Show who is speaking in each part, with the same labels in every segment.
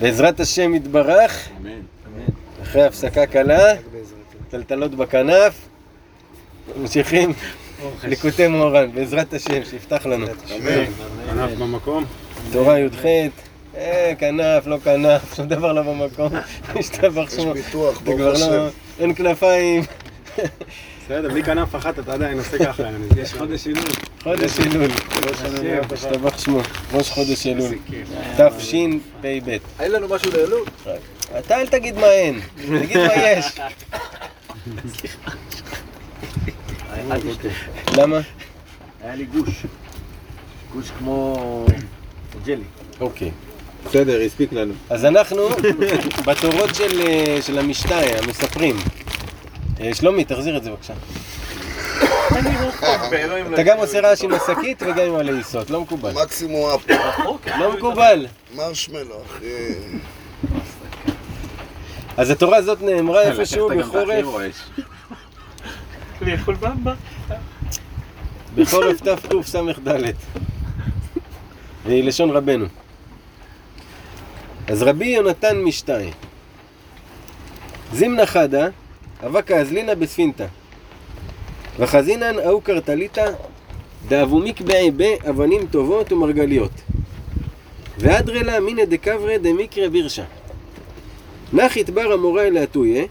Speaker 1: בעזרת השם יתברך, אחרי הפסקה קלה, טלטלות בכנף, ממשיכים ליקוטי מוהר"ן, בעזרת השם, שיפתח לנו.
Speaker 2: כנף במקום.
Speaker 1: תורה י"ח, אה, כנף, לא כנף, שום דבר לא במקום,
Speaker 3: יש ביטוח, ברוך
Speaker 1: לא,
Speaker 3: השם.
Speaker 1: אין כנפיים,
Speaker 2: בסדר, בלי כנף אחת אתה עדיין עושה ככה. יש חודש שינוי.
Speaker 1: חודש אלול, השתבח שמו, ראש חודש אלול, תשפ"ב.
Speaker 4: אין לנו משהו לאלול?
Speaker 1: אתה אל תגיד מה אין, תגיד מה יש. למה?
Speaker 4: היה לי גוש. גוש כמו ג'לי.
Speaker 1: אוקיי.
Speaker 2: בסדר, הספיק לנו.
Speaker 1: אז אנחנו בתורות של, אה, של המשתאי, המספרים. אה, שלומי, תחזיר את זה בבקשה. אתה גם עושה רעש עם השקית וגם עם הלעיסות, לא מקובל.
Speaker 3: מקסימום אפ,
Speaker 1: לא מקובל.
Speaker 3: מרשמלו, אחי.
Speaker 1: אז התורה הזאת נאמרה איפשהו בחורף. בחורף תקס"ד. והיא לשון רבנו. אז רבי יונתן משתאי. זימנה חדה, אבקה אזלינא בספינתא. וחזינן אהו קרטליתא, דאבומיק בעיבה אבנים טובות ומרגליות. ואדרלה מינא דקברי דמיקרא בירשא. נחית בר המוראי לאתויה,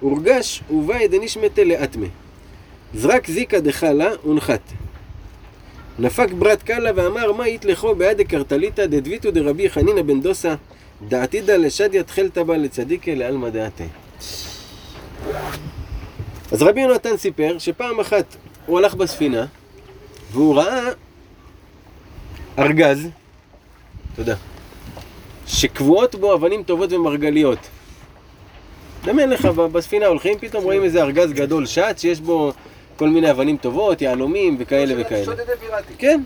Speaker 1: הורגש ובאי דנישמטה לאטמה. זרק זיקה דחלה ונחת. נפק ברת קלה ואמר מה יתלכו בעד קרטליתא דדביתו דרבי חנינא בן דוסה דעתידא לשדיא תחלתא בה לצדיקה לעלמא דעתה. אז רבי יונתן סיפר שפעם אחת הוא הלך בספינה והוא ראה ארגז, תודה, שקבועות בו אבנים טובות ומרגליות. דמיין לך, בספינה הולכים, פתאום רואים איזה ארגז גדול שט שיש בו כל מיני אבנים טובות, יהלומים וכאלה וכאלה.
Speaker 4: שודדי פיראטי.
Speaker 1: כן.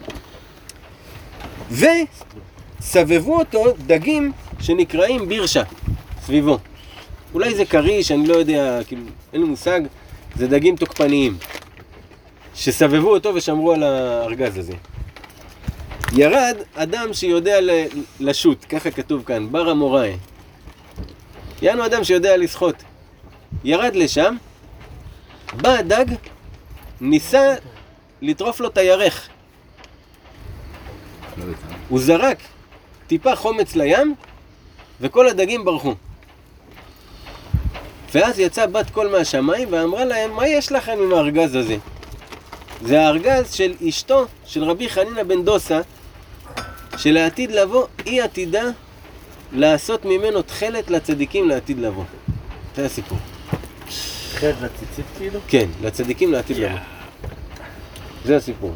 Speaker 1: וסבבו אותו דגים שנקראים בירשה, סביבו. אולי זה כריש, אני לא יודע, כאילו, אין לי מושג, זה דגים תוקפניים. שסבבו אותו ושמרו על הארגז הזה. ירד אדם שיודע לשוט, ככה כתוב כאן, בר המוראי. יענו אדם שיודע לשחות. ירד לשם, בא הדג, ניסה לטרוף לו את הירך. הוא זרק טיפה חומץ לים, וכל הדגים ברחו. ואז יצאה בת קול מהשמיים ואמרה להם, מה יש לכם עם הארגז הזה? זה הארגז של אשתו של רבי חנינא בן דוסה, שלעתיד לבוא היא עתידה לעשות ממנו תכלת לצדיקים לעתיד לבוא. זה הסיפור.
Speaker 5: חטא לציצית כאילו?
Speaker 1: כן, לצדיקים לעתיד לבוא. זה הסיפור.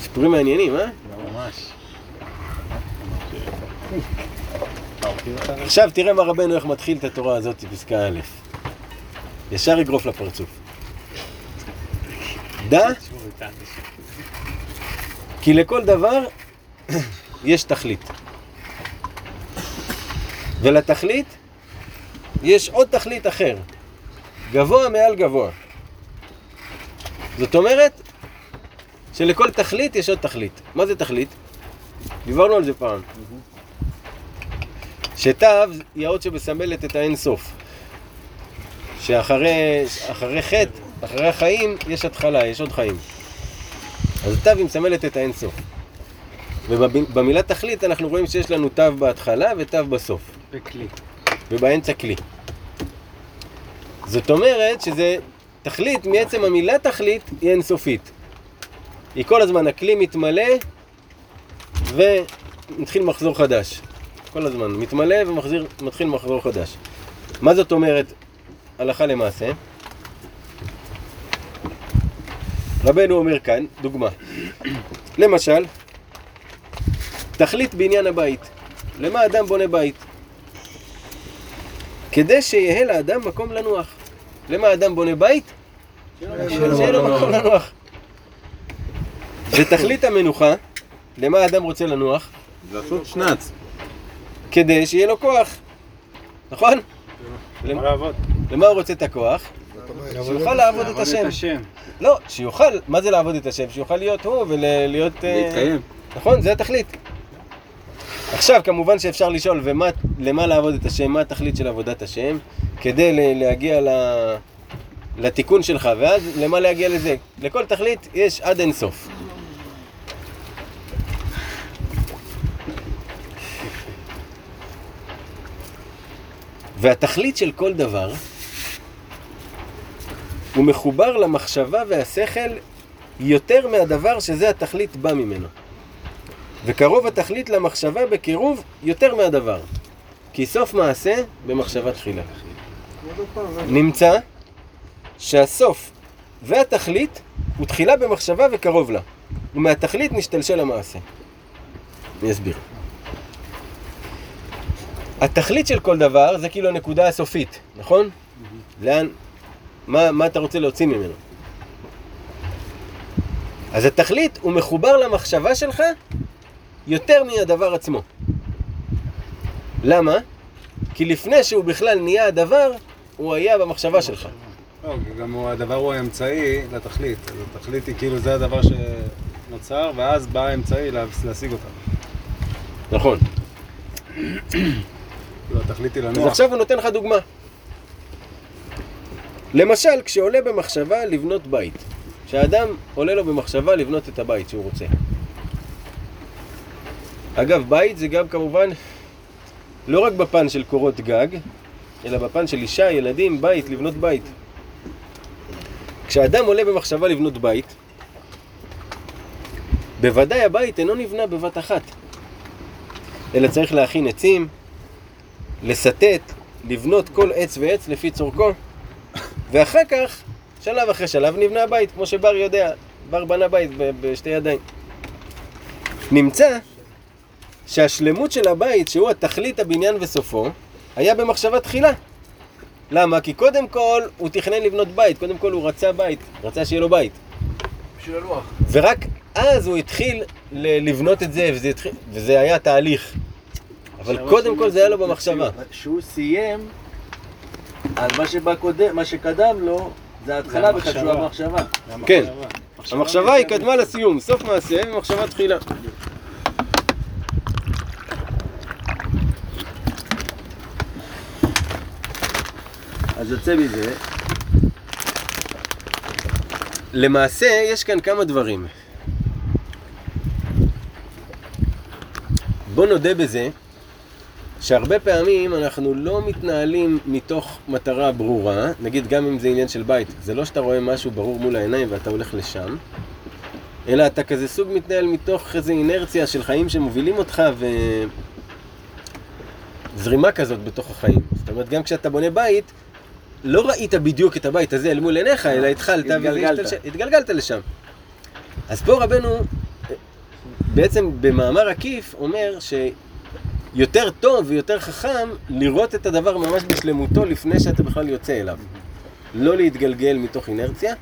Speaker 1: סיפורים מעניינים, אה?
Speaker 5: ממש.
Speaker 1: עכשיו תראה מה רבנו איך מתחיל את התורה הזאת, פסקה א'. ישר אגרוף לפרצוף. דע כי לכל דבר יש תכלית. ולתכלית יש עוד תכלית אחר, גבוה מעל גבוה. זאת אומרת שלכל תכלית יש עוד תכלית. מה זה תכלית? דיברנו על זה פעם. שתו היא האות שמסמלת את האין סוף. שאחרי אחרי חטא, אחרי החיים, יש התחלה, יש עוד חיים. אז תו היא מסמלת את האין סוף. ובמילה תכלית אנחנו רואים שיש לנו תו בהתחלה ותו בסוף.
Speaker 5: וכלי.
Speaker 1: ובאמצע כלי. זאת אומרת שזה תכלית, מעצם המילה תכלית היא אינסופית. היא כל הזמן, הכלי מתמלא ומתחיל מחזור חדש. כל הזמן, מתמלא ומתחיל מחזור חדש. מה זאת אומרת הלכה למעשה? רבנו אומר כאן, דוגמה. למשל, תכלית בעניין הבית. למה אדם בונה בית? כדי שיהיה לאדם מקום לנוח. למה אדם בונה בית? שיהיה לו מקום לנוח. זה תכלית המנוחה. למה אדם רוצה לנוח?
Speaker 2: לעשות שנץ.
Speaker 1: כדי שיהיה לו כוח. נכון?
Speaker 2: לעבוד?
Speaker 1: למה הוא רוצה את הכוח? שיוכל לעבוד את השם. לא, שיוכל, מה זה לעבוד את השם? שיוכל להיות הוא ולהיות... אה,
Speaker 2: להתקיים.
Speaker 1: נכון? זה התכלית. עכשיו, כמובן שאפשר לשאול, ומה, למה לעבוד את השם, מה התכלית של עבודת השם, כדי להגיע ל... לתיקון שלך, ואז למה להגיע לזה? לכל תכלית יש עד אין סוף. והתכלית של כל דבר הוא מחובר למחשבה והשכל יותר מהדבר שזה התכלית בא ממנו. וקרוב התכלית למחשבה בקירוב יותר מהדבר. כי סוף מעשה במחשבה תחילה. נמצא שהסוף והתכלית הוא תחילה במחשבה וקרוב לה. ומהתכלית נשתלשל המעשה. אני אסביר. התכלית של כל דבר זה כאילו הנקודה הסופית, נכון? לאן, מה, מה אתה רוצה להוציא ממנו? אז התכלית הוא מחובר למחשבה שלך יותר מהדבר עצמו. למה? כי לפני שהוא בכלל נהיה הדבר, הוא היה במחשבה שלך.
Speaker 2: לא, גם הוא- הדבר הוא האמצעי לתכלית. אז התכלית היא כאילו זה הדבר שנוצר, ואז בא האמצעי לה- להשיג אותה.
Speaker 1: נכון.
Speaker 2: כאילו התכלית היא
Speaker 1: אז
Speaker 2: לנוח.
Speaker 1: עכשיו הוא נותן לך דוגמה. למשל, כשעולה במחשבה לבנות בית. כשאדם עולה לו במחשבה לבנות את הבית שהוא רוצה. אגב, בית זה גם כמובן לא רק בפן של קורות גג, אלא בפן של אישה, ילדים, בית, לבנות בית. כשאדם עולה במחשבה לבנות בית, בוודאי הבית אינו נבנה בבת אחת, אלא צריך להכין עצים, לסטט, לבנות כל עץ ועץ לפי צורכו, ואחר כך, שלב אחרי שלב, נבנה הבית, כמו שבר יודע, בר בנה בית בשתי ידיים. נמצא שהשלמות של הבית, שהוא התכלית הבניין וסופו, היה במחשבה תחילה. למה? כי קודם כל הוא תכנן לבנות בית, קודם כל הוא רצה בית, רצה שיהיה לו בית.
Speaker 4: בשביל הלוח.
Speaker 1: ורק אז הוא התחיל לבנות את זה, וזה, התחיל, וזה היה תהליך. אבל קודם כל זה היה לו במחשבה.
Speaker 4: שהוא סיים על מה שבא קודם, מה שקדם לו, זה ההתחלה בכלל שהוא
Speaker 2: המחשבה.
Speaker 1: כן. המחשבה היא קדמה לסיום, סוף מעשה ומחשבה תחילה.
Speaker 4: אז יוצא מזה,
Speaker 1: למעשה יש כאן כמה דברים. בוא נודה בזה שהרבה פעמים אנחנו לא מתנהלים מתוך מטרה ברורה, נגיד גם אם זה עניין של בית, זה לא שאתה רואה משהו ברור מול העיניים ואתה הולך לשם, אלא אתה כזה סוג מתנהל מתוך איזו אינרציה של חיים שמובילים אותך וזרימה כזאת בתוך החיים. זאת אומרת, גם כשאתה בונה בית, לא ראית בדיוק את הבית הזה אל מול עיניך, אלא התחלת וזה
Speaker 4: התגלגלת.
Speaker 1: השתלשל- התגלגלת לשם. אז פה רבנו בעצם במאמר עקיף אומר שיותר טוב ויותר חכם לראות את הדבר ממש בשלמותו לפני שאתה בכלל יוצא אליו. לא להתגלגל מתוך אינרציה,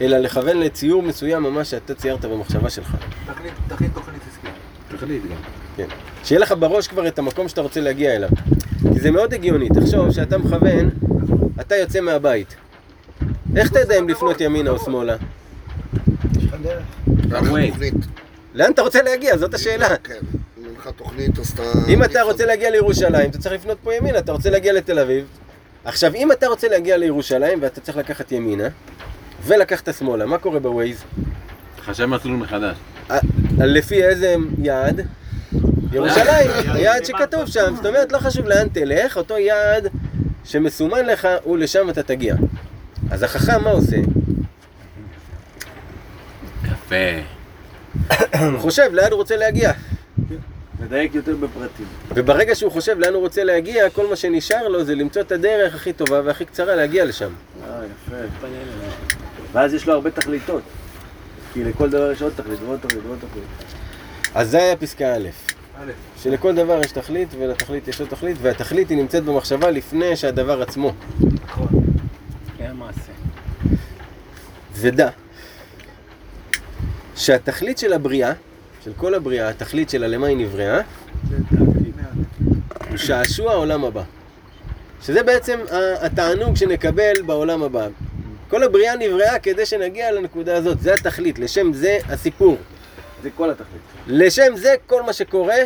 Speaker 1: אלא לכוון לציור מסוים ממש שאתה ציירת במחשבה שלך.
Speaker 4: תכלית תכלית תוכנית עסקית.
Speaker 2: תכלית גם.
Speaker 1: כן. שיהיה לך בראש כבר את המקום שאתה רוצה להגיע אליו. כי זה מאוד הגיוני, תחשוב שאתה מכוון, אתה יוצא מהבית. איך תדע אם לפנות ימינה או שמאלה?
Speaker 3: קח תוכנית.
Speaker 1: לאן אתה רוצה להגיע? זאת השאלה.
Speaker 3: לך תוכנית, אז אתה...
Speaker 1: אם אתה רוצה להגיע לירושלים, אתה צריך לפנות פה ימינה, אתה רוצה להגיע לתל אביב. עכשיו, אם אתה רוצה להגיע לירושלים ואתה צריך לקחת ימינה, ולקחת שמאלה, מה קורה בווייז?
Speaker 5: חשב מסלול מחדש.
Speaker 1: לפי איזה יעד? ירושלים, היעד שכתוב שם, זאת אומרת לא חשוב לאן תלך, אותו יעד שמסומן לך, הוא לשם אתה תגיע. אז החכם מה עושה?
Speaker 5: יפה.
Speaker 1: הוא חושב לאן הוא רוצה להגיע.
Speaker 4: מדייק יותר בפרטים.
Speaker 1: וברגע שהוא חושב לאן הוא רוצה להגיע, כל מה שנשאר לו זה למצוא את הדרך הכי טובה והכי קצרה להגיע לשם.
Speaker 4: אה, יפה. ואז יש לו הרבה תכליתות. כי לכל דבר יש עוד תכלית ועוד תכלית ועוד תכלית.
Speaker 1: אז זה היה פסקה א'. שלכל דבר יש תכלית ולתכלית יש עוד תכלית, והתכלית היא נמצאת במחשבה לפני שהדבר עצמו.
Speaker 2: כן, מעשה.
Speaker 1: ודע שהתכלית של הבריאה, של כל הבריאה, התכלית שלה למה היא נבראה, הוא שעשוע העולם הבא. שזה בעצם התענוג שנקבל בעולם הבא. כל הבריאה נבראה כדי שנגיע לנקודה הזאת, זה התכלית, לשם זה הסיפור.
Speaker 4: זה כל התכלית.
Speaker 1: לשם זה כל מה שקורה,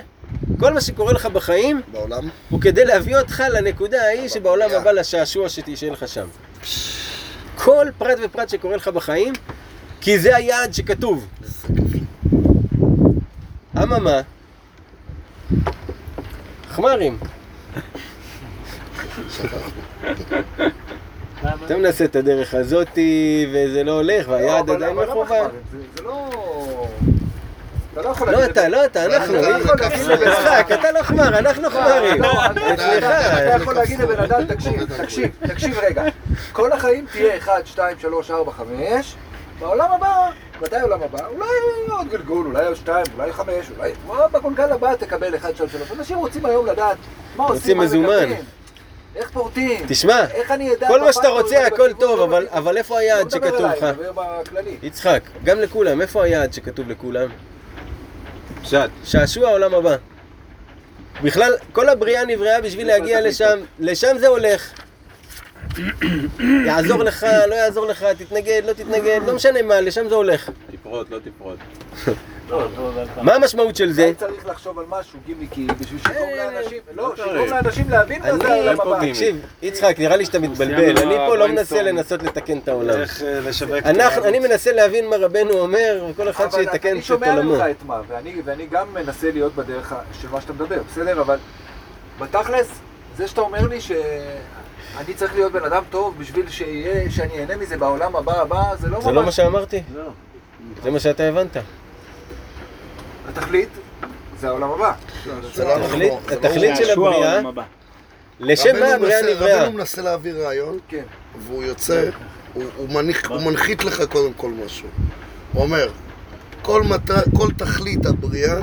Speaker 1: כל מה שקורה לך בחיים,
Speaker 3: בעולם?
Speaker 1: הוא כדי להביא אותך לנקודה ההיא שבעולם הבא לשעשוע שתשאר לך שם. כל פרט ופרט שקורה לך בחיים, כי זה היעד שכתוב. אממה, חמרים. אתה מנסה את הדרך הזאתי, וזה לא הולך, והיעד
Speaker 6: אבל-
Speaker 1: עדיין
Speaker 6: למה
Speaker 1: מכוון.
Speaker 6: זה- זה לא... אתה לא
Speaker 1: לא. אתה, לא אתה, אנחנו. משחק, אתה לא חמר, אנחנו חמרים.
Speaker 6: לא. אתה יכול להגיד לבן אדם, תקשיב, תקשיב, תקשיב רגע. כל החיים תהיה 1, 2, 3, 4, 5. בעולם הבא, מתי העולם הבא? אולי עוד גלגול, אולי עוד 2, אולי 5, אולי... בגולגל הבא תקבל 1, 2, 3. אנשים רוצים היום לדעת מה עושים, מה
Speaker 1: מזומן.
Speaker 6: איך פורטים.
Speaker 1: תשמע,
Speaker 6: איך אני אדע...
Speaker 1: כל מה שאתה רוצה הכל טוב, אבל-. אבל איפה היעד שכתוב לך? יצחק, גם לכולם, איפה היעד שכתוב לכולם?
Speaker 2: פשט.
Speaker 1: שעשוע העולם הבא. בכלל, כל הבריאה נבראה בשביל להגיע לשם, לשם זה הולך. יעזור לך, לא יעזור לך, תתנגד, לא תתנגד, לא משנה מה, לשם זה הולך.
Speaker 5: תפרוט, לא תפרוט.
Speaker 1: מה המשמעות של זה?
Speaker 6: צריך לחשוב על משהו גימיקי בשביל שיגרום
Speaker 1: אה,
Speaker 6: לאנשים, לא,
Speaker 5: צריך.
Speaker 6: שיגרום לאנשים להבין מה
Speaker 1: אני-
Speaker 6: זה העולם הבא.
Speaker 1: תקשיב, יצחק, נראה לי שאתה מתבלבל, אני פה לא מנסה. לנסות לתקן את העולם.
Speaker 2: איך אה, לשווק את העם.
Speaker 1: אני מנסה להבין מה רבנו אומר, וכל אחד
Speaker 6: אבל
Speaker 1: שיתקן
Speaker 6: אני
Speaker 1: את
Speaker 6: שומע
Speaker 1: עולמו.
Speaker 6: ממך את מה, ואני, ואני גם מנסה להיות בדרך של מה שאתה מדבר, בסדר? אבל בתכלס, זה שאתה אומר לי שאני צריך להיות בן אדם טוב בשביל שיהיה, שאני אהנה מזה בעולם הבא הבא, זה לא
Speaker 1: זה לא מה
Speaker 6: ממש...
Speaker 1: שאמרתי?
Speaker 4: לא.
Speaker 1: זה מה שאתה הבנת.
Speaker 6: התכלית זה העולם הבא.
Speaker 3: זה לא
Speaker 1: התכלית-
Speaker 3: נכון, לא
Speaker 1: התכלית
Speaker 3: הוא.
Speaker 1: של הבריאה. לשם מה הבריאה נבראה.
Speaker 3: רבנו מנסה להעביר רעיון,
Speaker 6: כן.
Speaker 3: והוא יוצא, הוא- הוא מניח- הוא מנחית לך קודם כל משהו. הוא אומר, כל מטרה- כל תכלית הבריאה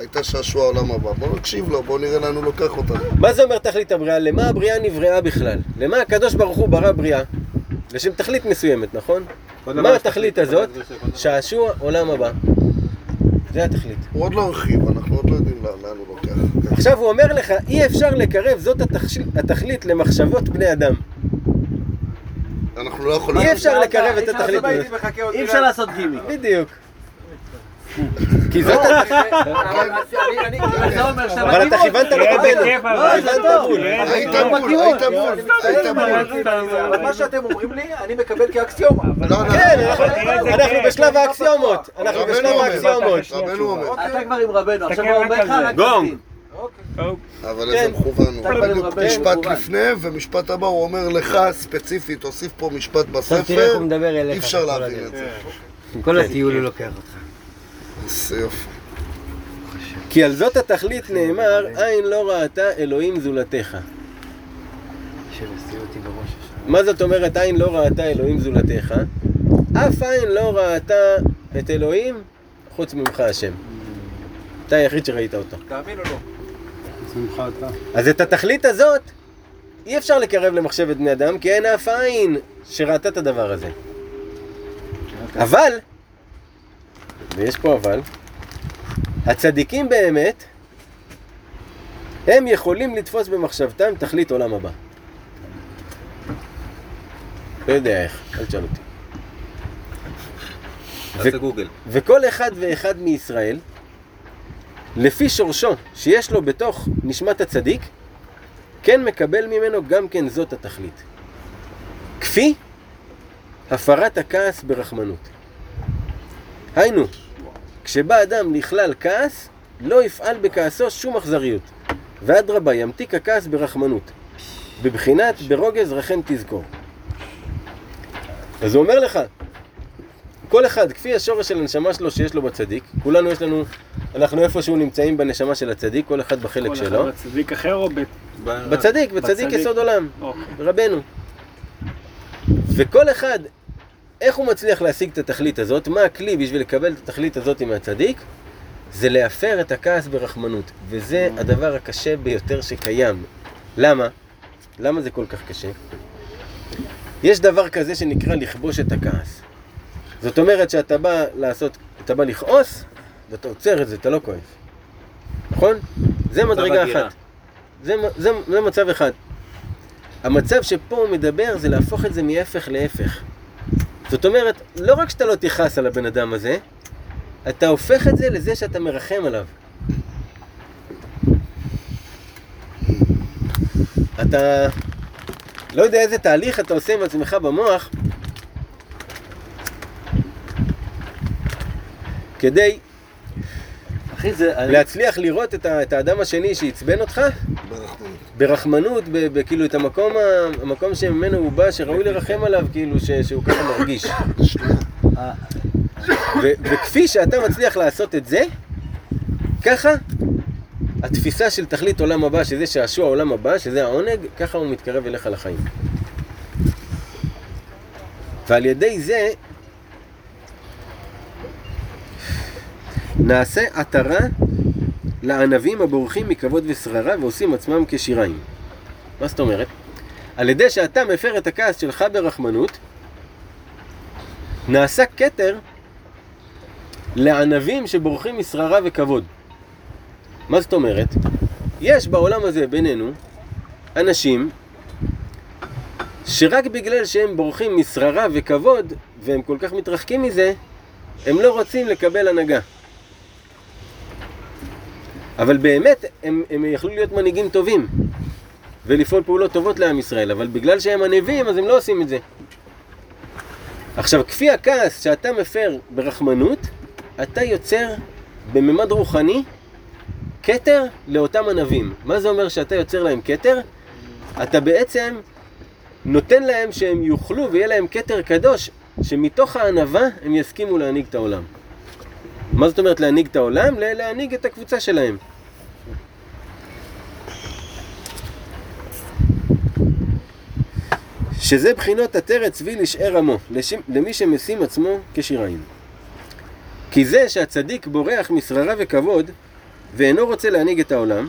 Speaker 3: הייתה שעשוע העולם הבא. בוא נקשיב לו, בוא נראה לאן הוא לוקח אותנו.
Speaker 1: מה זה אומר תכלית הבריאה? למה הבריאה נבראה בכלל? למה הקדוש ברוך הוא ברא בריאה? לשם תכלית מסוימת, נכון? מה התכלית הזאת? שעשוע עולם הבא. זה התכלית.
Speaker 3: הוא עוד לא הרחיב, אנחנו עוד לא יודעים לאן הוא לוקח.
Speaker 1: עכשיו הוא אומר לך, אי אפשר לקרב זאת התכלית למחשבות בני אדם.
Speaker 3: אנחנו לא יכולים...
Speaker 1: אי אפשר לקרב את התכלית הזאת.
Speaker 4: אי אפשר לעשות גימיק.
Speaker 1: בדיוק. כי זאת
Speaker 6: לא. אבל
Speaker 4: זה
Speaker 1: אבל אתה. כיוונת
Speaker 4: לא,
Speaker 1: כיוונת. בול.
Speaker 3: היית
Speaker 7: איזה
Speaker 3: בול,
Speaker 4: בכיוון.
Speaker 3: היית בול, היית בול.
Speaker 6: אבל מה שאתם אומרים לי, אני מקבל כאקסיומה.
Speaker 3: לא, לא,
Speaker 1: כן,
Speaker 3: לא.
Speaker 1: אנחנו-. בשלב האקסיומות. אנחנו בשלב
Speaker 3: אומר,
Speaker 1: האקסיומות.
Speaker 3: רבנו אומר.
Speaker 4: אתה כבר עם רבנו, עכשיו הוא אומר לך. רק
Speaker 5: גונג.
Speaker 3: אבל
Speaker 1: כן.
Speaker 3: איזה מכוון הוא. בדיוק משפט. לפני, ומשפט הבא הוא אומר לך ספציפית, תוסיף פה משפט בספר. אי אפשר להבין. את זה.
Speaker 8: כל הטיול הוא לוקח אותך.
Speaker 3: איזה יופי.
Speaker 1: כי על זאת התכלית נאמר, עין לא ראתה אלוהים זולתך. מה זאת אומרת עין לא ראתה אלוהים זולתך? אף עין לא ראתה את אלוהים חוץ ממך השם. אתה היחיד שראית אותו.
Speaker 6: תאמין או לא?
Speaker 1: אז את התכלית הזאת אי אפשר לקרב למחשבת בני אדם, כי אין אף עין שראתה את הדבר הזה. אבל, ויש פה אבל, הצדיקים באמת, הם יכולים לתפוס במחשבתם תכלית עולם הבא. לא יודע איך, אל תשאל אותי.
Speaker 5: תעשה גוגל.
Speaker 1: וכל אחד ואחד מישראל, לפי שורשו שיש לו בתוך נשמת הצדיק, כן מקבל ממנו גם כן זאת התכלית. כפי הפרת הכעס ברחמנות. היינו, כשבא אדם לכלל כעס, לא יפעל בכעסו שום אכזריות, ואדרבה ימתיק הכעס ברחמנות, בבחינת ברוגז רחם תזכור. אז הוא אומר לך, כל אחד, כפי השורש של הנשמה שלו שיש לו בצדיק, כולנו יש לנו, אנחנו איפשהו נמצאים בנשמה של הצדיק, כל אחד בחלק
Speaker 7: כל
Speaker 1: שלו.
Speaker 7: אחד בצדיק אחר או ב...
Speaker 1: בצדיק, בצדיק
Speaker 7: בצדיק.
Speaker 1: יסוד עולם,
Speaker 7: אוקיי.
Speaker 1: רבנו. וכל אחד, איך הוא מצליח להשיג את התכלית הזאת? מה הכלי בשביל לקבל את התכלית הזאת מהצדיק? זה להפר את הכעס ברחמנות. וזה הדבר הקשה ביותר שקיים. למה? למה זה כל כך קשה? יש דבר כזה שנקרא לכבוש את הכעס. זאת אומרת שאתה בא לעשות, אתה בא לכעוס, ואתה עוצר את זה, אתה לא כועס. נכון? זה מדרגה
Speaker 5: הגירה.
Speaker 1: אחת. זה, זה, זה מצב אחד. המצב שפה הוא מדבר זה להפוך את זה מהפך להפך. זאת אומרת, לא רק שאתה לא תכעס על הבן אדם הזה, אתה הופך את זה לזה שאתה מרחם עליו. אתה לא יודע איזה תהליך אתה עושה עם עצמך במוח כדי
Speaker 4: אחי, זה...
Speaker 1: להצליח לראות את, ה, את האדם השני שעצבן אותך
Speaker 3: ברחמנות.
Speaker 1: ברחמנות, ב, ב, כאילו את המקום, ה- המקום שממנו הוא בא, שראוי לרחם עליו, כאילו ש, שהוא ככה מרגיש.
Speaker 4: אה,
Speaker 1: ו, וכפי שאתה מצליח לעשות את זה, ככה התפיסה של תכלית עולם הבא, שזה שעשוע עולם הבא, שזה העונג, ככה הוא מתקרב אליך לחיים. ועל ידי זה נעשה עטרה לענבים הבורחים מכבוד ושררה ועושים עצמם כשיריים. מה זאת אומרת? על ידי שאתה מפר את הכעס שלך ברחמנות, נעשה כתר לענבים שבורחים משררה וכבוד. מה זאת אומרת? יש בעולם הזה בינינו אנשים שרק בגלל שהם בורחים משררה וכבוד והם כל כך מתרחקים מזה, הם לא רוצים לקבל הנהגה. אבל באמת הם, הם יכלו להיות מנהיגים טובים ולפעול פעולות טובות לעם ישראל, אבל בגלל שהם ענבים אז הם לא עושים את זה. עכשיו, כפי הכעס שאתה מפר ברחמנות, אתה יוצר בממד רוחני כתר לאותם ענבים. מה זה אומר שאתה יוצר להם כתר? אתה בעצם נותן להם שהם יוכלו ויהיה להם כתר קדוש, שמתוך הענווה הם יסכימו להנהיג את העולם. מה זאת אומרת להנהיג את העולם? להנהיג את הקבוצה שלהם. שזה בחינות עטרת צבי לשאר עמו, לש... למי שמשים עצמו כשיריים. כי זה שהצדיק בורח משררה וכבוד ואינו רוצה להנהיג את העולם,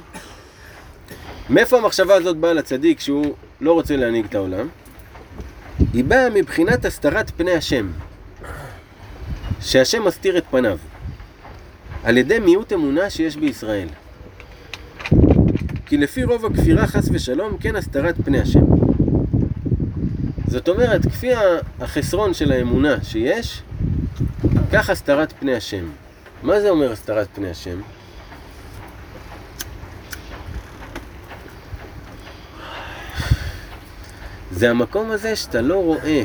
Speaker 1: מאיפה המחשבה הזאת באה לצדיק שהוא לא רוצה להנהיג את העולם? היא באה מבחינת הסתרת פני השם, שהשם מסתיר את פניו, על ידי מיעוט אמונה שיש בישראל. כי לפי רוב הכפירה חס ושלום כן הסתרת פני השם. זאת אומרת, כפי החסרון של האמונה שיש, כך הסתרת פני השם. מה זה אומר הסתרת פני השם? זה המקום הזה שאתה לא רואה.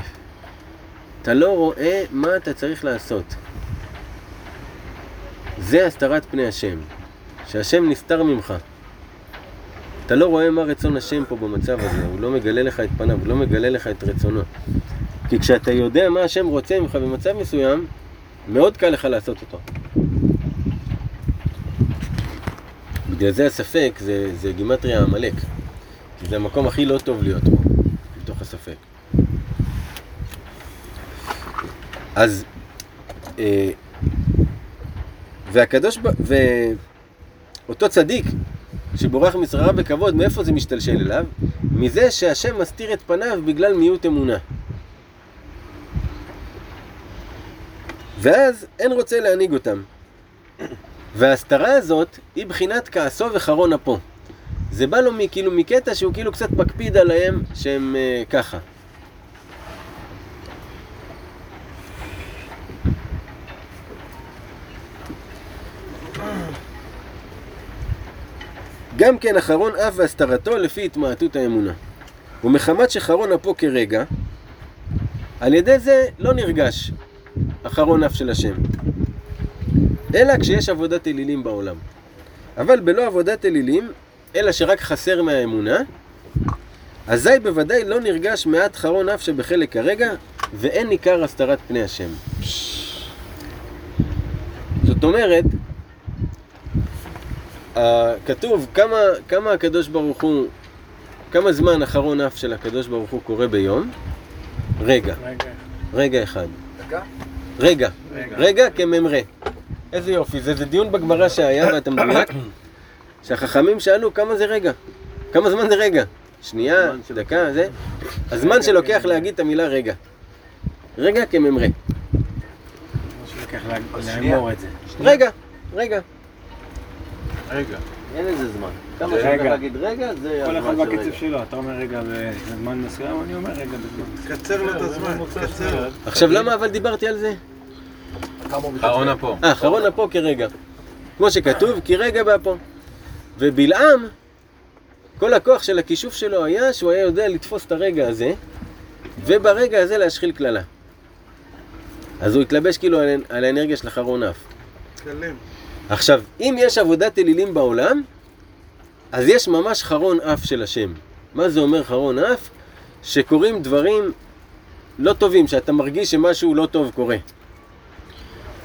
Speaker 1: אתה לא רואה מה אתה צריך לעשות. זה הסתרת פני השם. שהשם נסתר ממך. אתה לא רואה מה רצון השם פה במצב הזה, הוא לא מגלה לך את פניו, הוא לא מגלה לך את רצונו. כי כשאתה יודע מה השם רוצה ממך במצב מסוים, מאוד קל לך לעשות אותו. בגלל זה הספק זה, זה גימטריה עמלק. כי זה המקום הכי לא טוב להיות בו, מתוך הספק. אז, אה, והקדוש, ואותו צדיק שבורח משררה בכבוד, מאיפה זה משתלשל אליו? מזה שהשם מסתיר את פניו בגלל מיעוט אמונה. ואז אין רוצה להנהיג אותם. וההסתרה הזאת היא בחינת כעסו וחרון אפו. זה בא לו מ- כאילו מקטע שהוא כאילו קצת מקפיד עליהם שהם אה, ככה. גם כן אחרון אף והסתרתו לפי התמעטות האמונה. ומחמת שחרון אפו כרגע, על ידי זה לא נרגש אחרון אף של השם. אלא כשיש עבודת אלילים בעולם. אבל בלא עבודת אלילים, אלא שרק חסר מהאמונה, אזי בוודאי לא נרגש מעט חרון אף שבחלק הרגע, ואין ניכר הסתרת פני השם. זאת אומרת, כתוב כמה, כמה הקדוש ברוך הוא, כמה זמן אחרון אף של הקדוש ברוך הוא קורה ביום? רגע. רגע אחד.
Speaker 6: דקה?
Speaker 1: רגע. רגע כממרה. איזה יופי, זה, זה דיון בגמרא שהיה ואתה מדויק, שהחכמים שאלו כמה זה רגע, כמה זמן זה רגע, שנייה, דקה, זה, הזמן שלוקח להגיד את המילה רגע. רגע כממרה.
Speaker 8: שלוקח לאמור את זה.
Speaker 1: רגע, רגע.
Speaker 5: רגע.
Speaker 4: אין איזה זמן. כמה
Speaker 8: זה
Speaker 4: שאתה. להגיד רגע, זה
Speaker 8: כל אחד בקצב. שלו, אתה אומר רגע בזמן מסוים, אני אומר רגע בזמן.
Speaker 3: קצר לו את הזמן, קצר.
Speaker 1: עכשיו למה אבל דיברתי על זה?
Speaker 6: מתעצבן.
Speaker 5: אפו.
Speaker 1: אה, אחרון אפו כרגע. כמו שכתוב, כי רגע באפו. ובלעם, כל הכוח של הכישוף שלו היה שהוא היה יודע לתפוס את הרגע הזה, וברגע הזה להשחיל קללה. אז הוא התלבש כאילו על, על האנרגיה של אחרון אף.
Speaker 3: כלים.
Speaker 1: עכשיו, אם יש עבודת אלילים בעולם, אז יש ממש חרון אף של השם. מה זה אומר חרון אף? שקורים דברים לא טובים, שאתה מרגיש שמשהו לא טוב קורה.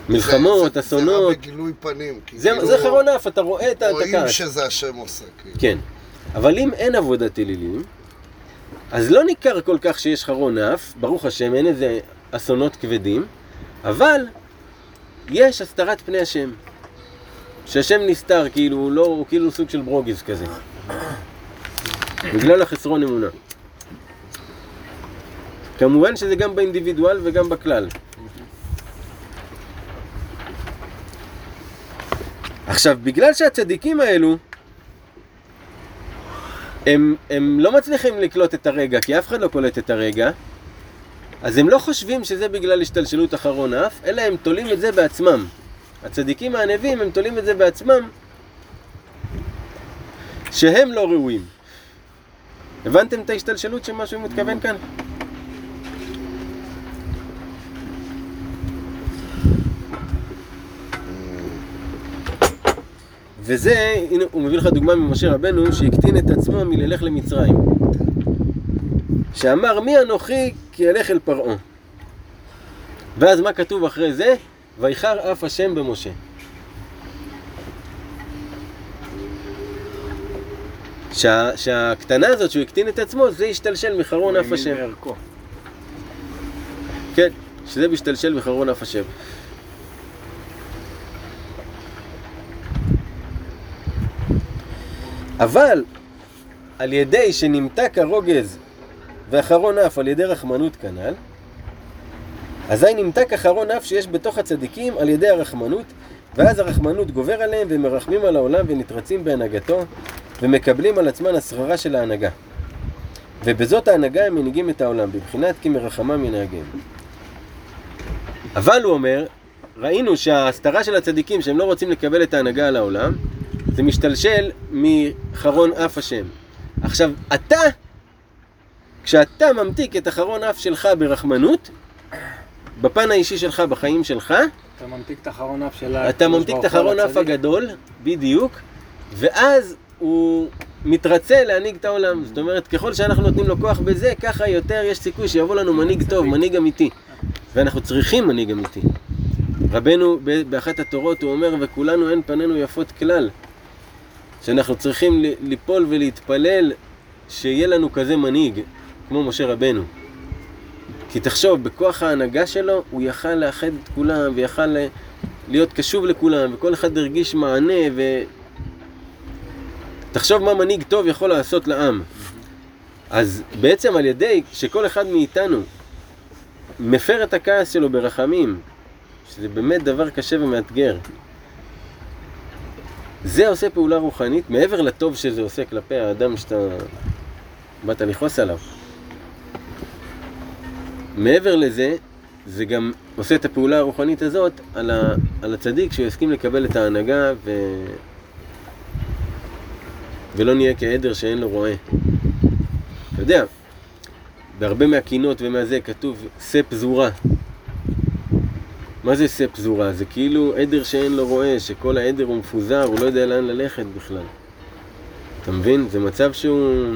Speaker 1: מלחמות, אסונות,
Speaker 3: זה רע בגילוי פנים.
Speaker 1: זה,
Speaker 3: כאילו
Speaker 1: זה חרון אף, אתה רואה את ה- את
Speaker 3: רואים
Speaker 1: הכעס.
Speaker 3: שזה השם עושה. כאילו.
Speaker 1: כן. אבל אם אין עבודת אלילים, אז לא ניכר כל כך שיש חרון אף, ברוך השם, אין איזה אסונות כבדים, אבל יש הסתרת פני השם. שהשם נסתר, כאילו, הוא לא, הוא כאילו סוג של ברוגז כזה. בגלל החסרון אמונה. כמובן שזה גם באינדיבידואל וגם בכלל. עכשיו, בגלל שהצדיקים האלו, הם, הם לא מצליחים לקלוט את הרגע, כי אף אחד לא קולט את הרגע, אז הם לא חושבים שזה בגלל השתלשלות אחרון אף, אלא הם תולים את זה בעצמם. הצדיקים הענבים, הם תולים את זה בעצמם, שהם לא ראויים. הבנתם את ההשתלשלות שמה שהוא מתכוון כאן? וזה, הנה הוא מביא לך דוגמה ממשה רבנו שהקטין את עצמו מללך למצרים. שאמר מי אנוכי כי אלך אל פרעה. ואז מה כתוב אחרי זה? ויחר אף השם במשה. שה, שהקטנה הזאת שהוא הקטין את עצמו זה השתלשל מחרון אף השם. כן, שזה משתלשל מחרון אף השם. אבל על ידי שנמתק הרוגז ואחרון אף על ידי רחמנות כנ"ל, אזי נמתק אחרון אף שיש בתוך הצדיקים על ידי הרחמנות, ואז הרחמנות גובר עליהם והם מרחמים על העולם ונתרצים בהנהגתו ומקבלים על עצמן השררה של ההנהגה. ובזאת ההנהגה הם מנהיגים את העולם, בבחינת כי מרחמם ינהגם. אבל הוא אומר, ראינו שההסתרה של הצדיקים שהם לא רוצים לקבל את ההנהגה על העולם, זה משתלשל מחרון אף השם. עכשיו, אתה, כשאתה ממתיק את החרון אף שלך ברחמנות, בפן האישי שלך, בחיים שלך,
Speaker 8: אתה ממתיק את החרון אף של
Speaker 1: אתה ממתיק את החרון אף הגדול, בדיוק, ואז הוא מתרצה להנהיג את העולם. זאת אומרת, ככל שאנחנו נותנים לו כוח בזה, ככה יותר יש סיכוי שיבוא לנו מנהיג טוב, מנהיג אמיתי. ואנחנו צריכים מנהיג אמיתי. רבנו באחת התורות הוא אומר, וכולנו אין פנינו יפות כלל. שאנחנו צריכים ליפול ולהתפלל שיהיה לנו כזה מנהיג, כמו משה רבנו. כי תחשוב, בכוח ההנהגה שלו, הוא יכל לאחד את כולם, ויכל להיות קשוב לכולם, וכל אחד הרגיש מענה, ו... תחשוב מה מנהיג טוב יכול לעשות לעם. אז בעצם על ידי שכל אחד מאיתנו מפר את הכעס שלו ברחמים, שזה באמת דבר קשה ומאתגר, זה עושה פעולה רוחנית, מעבר לטוב שזה עושה כלפי האדם שאתה באת לכעוס עליו. מעבר לזה, זה גם עושה את הפעולה הרוחנית הזאת על, ה, על הצדיק שהוא יסכים לקבל את ההנהגה ו... ולא נהיה כעדר שאין לו רועה. אתה יודע, בהרבה מהקינות ומהזה כתוב שא פזורה. מה זה שא פזורה? זה כאילו עדר שאין לו רועה, שכל העדר הוא מפוזר, הוא לא יודע לאן ללכת בכלל. אתה מבין? זה מצב שהוא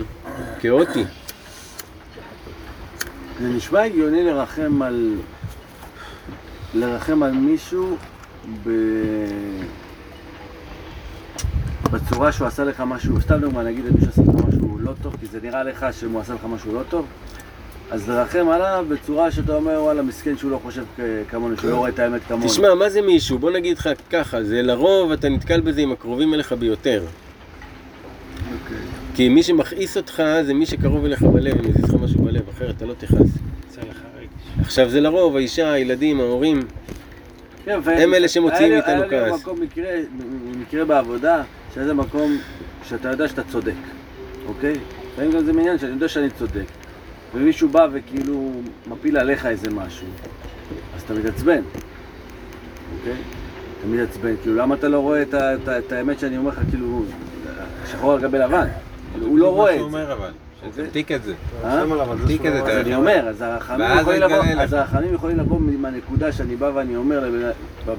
Speaker 1: כאוטי.
Speaker 4: זה נשמע הגיוני לרחם על... לרחם על מישהו ב... בצורה שהוא עשה לך משהו, סתם דוגמא, נגיד למישהו עשה לך משהו לא טוב, כי זה נראה לך שהוא עשה לך משהו לא טוב, אז לרחם עליו בצורה שאתה אומר, וואלה, מסכן שהוא לא חושב כמונו, שהוא לא רואה את האמת כמונו.
Speaker 1: תשמע, מה זה מישהו? בוא נגיד לך ככה, זה לרוב אתה נתקל בזה עם הקרובים אליך ביותר. כי מי שמכעיס אותך זה מי שקרוב אליך בלב, אם יזיז לך משהו בלב, אחרת אתה לא תכעס. עכשיו זה לרוב, האישה, הילדים, ההורים,
Speaker 4: כן,
Speaker 1: הם אלה שמוציאים
Speaker 4: לי-
Speaker 1: מאיתנו
Speaker 4: היה לי
Speaker 1: כעס.
Speaker 4: מקום מקרה, מקרה בעבודה, שזה מקום שאתה יודע שאתה צודק, אוקיי? לפעמים גם זה מעניין שאני יודע שאני צודק, ומישהו בא וכאילו מפיל עליך איזה משהו, אז אתה מתעצבן. אוקיי? תמיד עצבן, כאילו למה אתה לא רואה את האמת שאני אומר לך, כאילו, שחור על גבי לבן? הוא לא רואה את זה.
Speaker 5: אומר אבל, שתמתיק את זה.
Speaker 4: אה?
Speaker 5: תמתיק את זה,
Speaker 4: אז. אני אומר, אז הרחמים יכולים לבוא, מהנקודה שאני בא ואני אומר,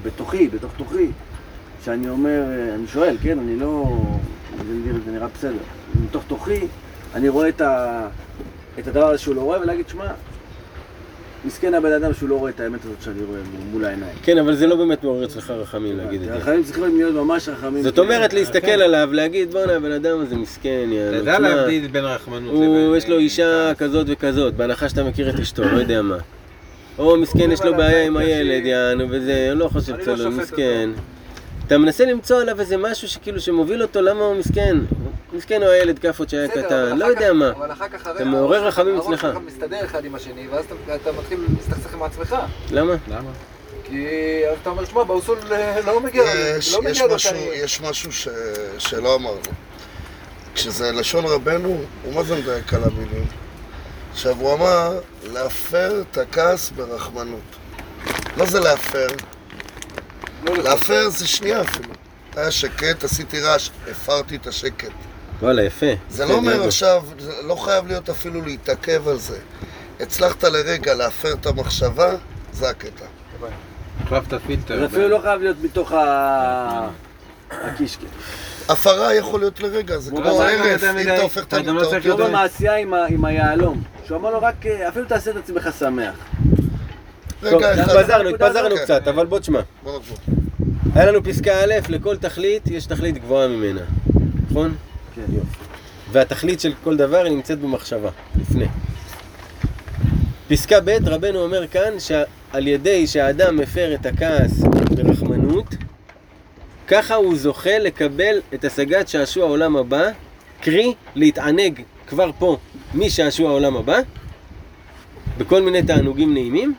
Speaker 4: בתוכי, בתוך תוכי, שאני אומר, אה, אני שואל, כן, אני לא, זה נראה- זה בסדר, מתוך תוכי, אני רואה את הדבר הזה שהוא לא רואה, ולהגיד, שמע, מסכן הבן אדם שהוא לא רואה את האמת הזאת שאני רואה מול- העיניים.
Speaker 1: כן, אבל זה לא באמת מעורר אצלך רחמים להגיד את זה.
Speaker 4: הרחמים צריכים להיות ממש רחמים.
Speaker 1: זאת
Speaker 4: כאילו.
Speaker 1: אומרת להסתכל עליו, להגיד בואנה הבן אדם הזה מסכן, יאללה.
Speaker 5: תדע
Speaker 1: תשמע,
Speaker 5: להבדיל בין רחמנות
Speaker 1: הוא,
Speaker 5: לבין...
Speaker 1: יש לו אישה כזאת וכזאת, בהנחה שאתה מכיר את אשתו, לא יודע מה. או מסכן, יש לו בעיה עם הילד, יענו, וזה, אני לא חושב
Speaker 6: לא
Speaker 1: צלול,
Speaker 6: שופט
Speaker 1: מסכן. אתה מנסה למצוא עליו איזה משהו שכאילו שמוביל אותו, למה הוא מסכן? מסכן הוא הילד כאפות שהיה קטן, לא יודע מה.
Speaker 6: אבל אחר כך הרי
Speaker 1: אתה מעורר
Speaker 6: הראש שלך-
Speaker 1: רחמים
Speaker 6: הראש
Speaker 1: אצלך.
Speaker 6: שלך מסתדר אחד עם השני, ואז אתה- מתחיל להסתכסך עם עצמך.
Speaker 1: למה?
Speaker 5: למה?
Speaker 6: כי אז אתה אומר, שמע, באוסול אה, לא מגיע לא לו
Speaker 3: משהו. יש משהו ש, שלא אמרנו. כשזה לשון רבנו, הוא מה זה מדייק על המילים? עכשיו, הוא אמר, להפר את הכעס ברחמנות. מה זה להפר?
Speaker 6: לא
Speaker 3: להפר זה שנייה אפילו. היה שקט, עשיתי רעש, הפרתי את השקט.
Speaker 1: וואלה, יפה.
Speaker 3: זה לא אומר. עכשיו, זה לא חייב להיות אפילו להתעכב על זה. הצלחת לרגע להפר את המחשבה, זה הקטע.
Speaker 5: החלפת פילטר.
Speaker 4: זה אפילו לא חייב להיות מתוך. הקישקע.
Speaker 3: הפרה יכול להיות לרגע, זה כמו הרף, אם אתה הופך את אותיות-
Speaker 4: כמו במעשייה עם היהלום. שהוא אמר לו רק, אה, אפילו תעשה את עצמך שמח.
Speaker 1: טוב,
Speaker 3: רגע אחד,
Speaker 1: התפזרנו, התפזרנו. קצת, אבל בוא תשמע. היה לנו פסקה א', לכל תכלית יש תכלית גבוהה ממנה, נכון?
Speaker 4: כן.
Speaker 1: והתכלית של כל דבר היא נמצאת במחשבה, לפני. פסקה ב', רבנו אומר כאן שעל ידי שהאדם מפר את הכעס ברחמנות, ככה הוא זוכה לקבל את השגת שעשוע העולם הבא, קרי להתענג כבר פה משעשוע העולם הבא, בכל מיני תענוגים נעימים.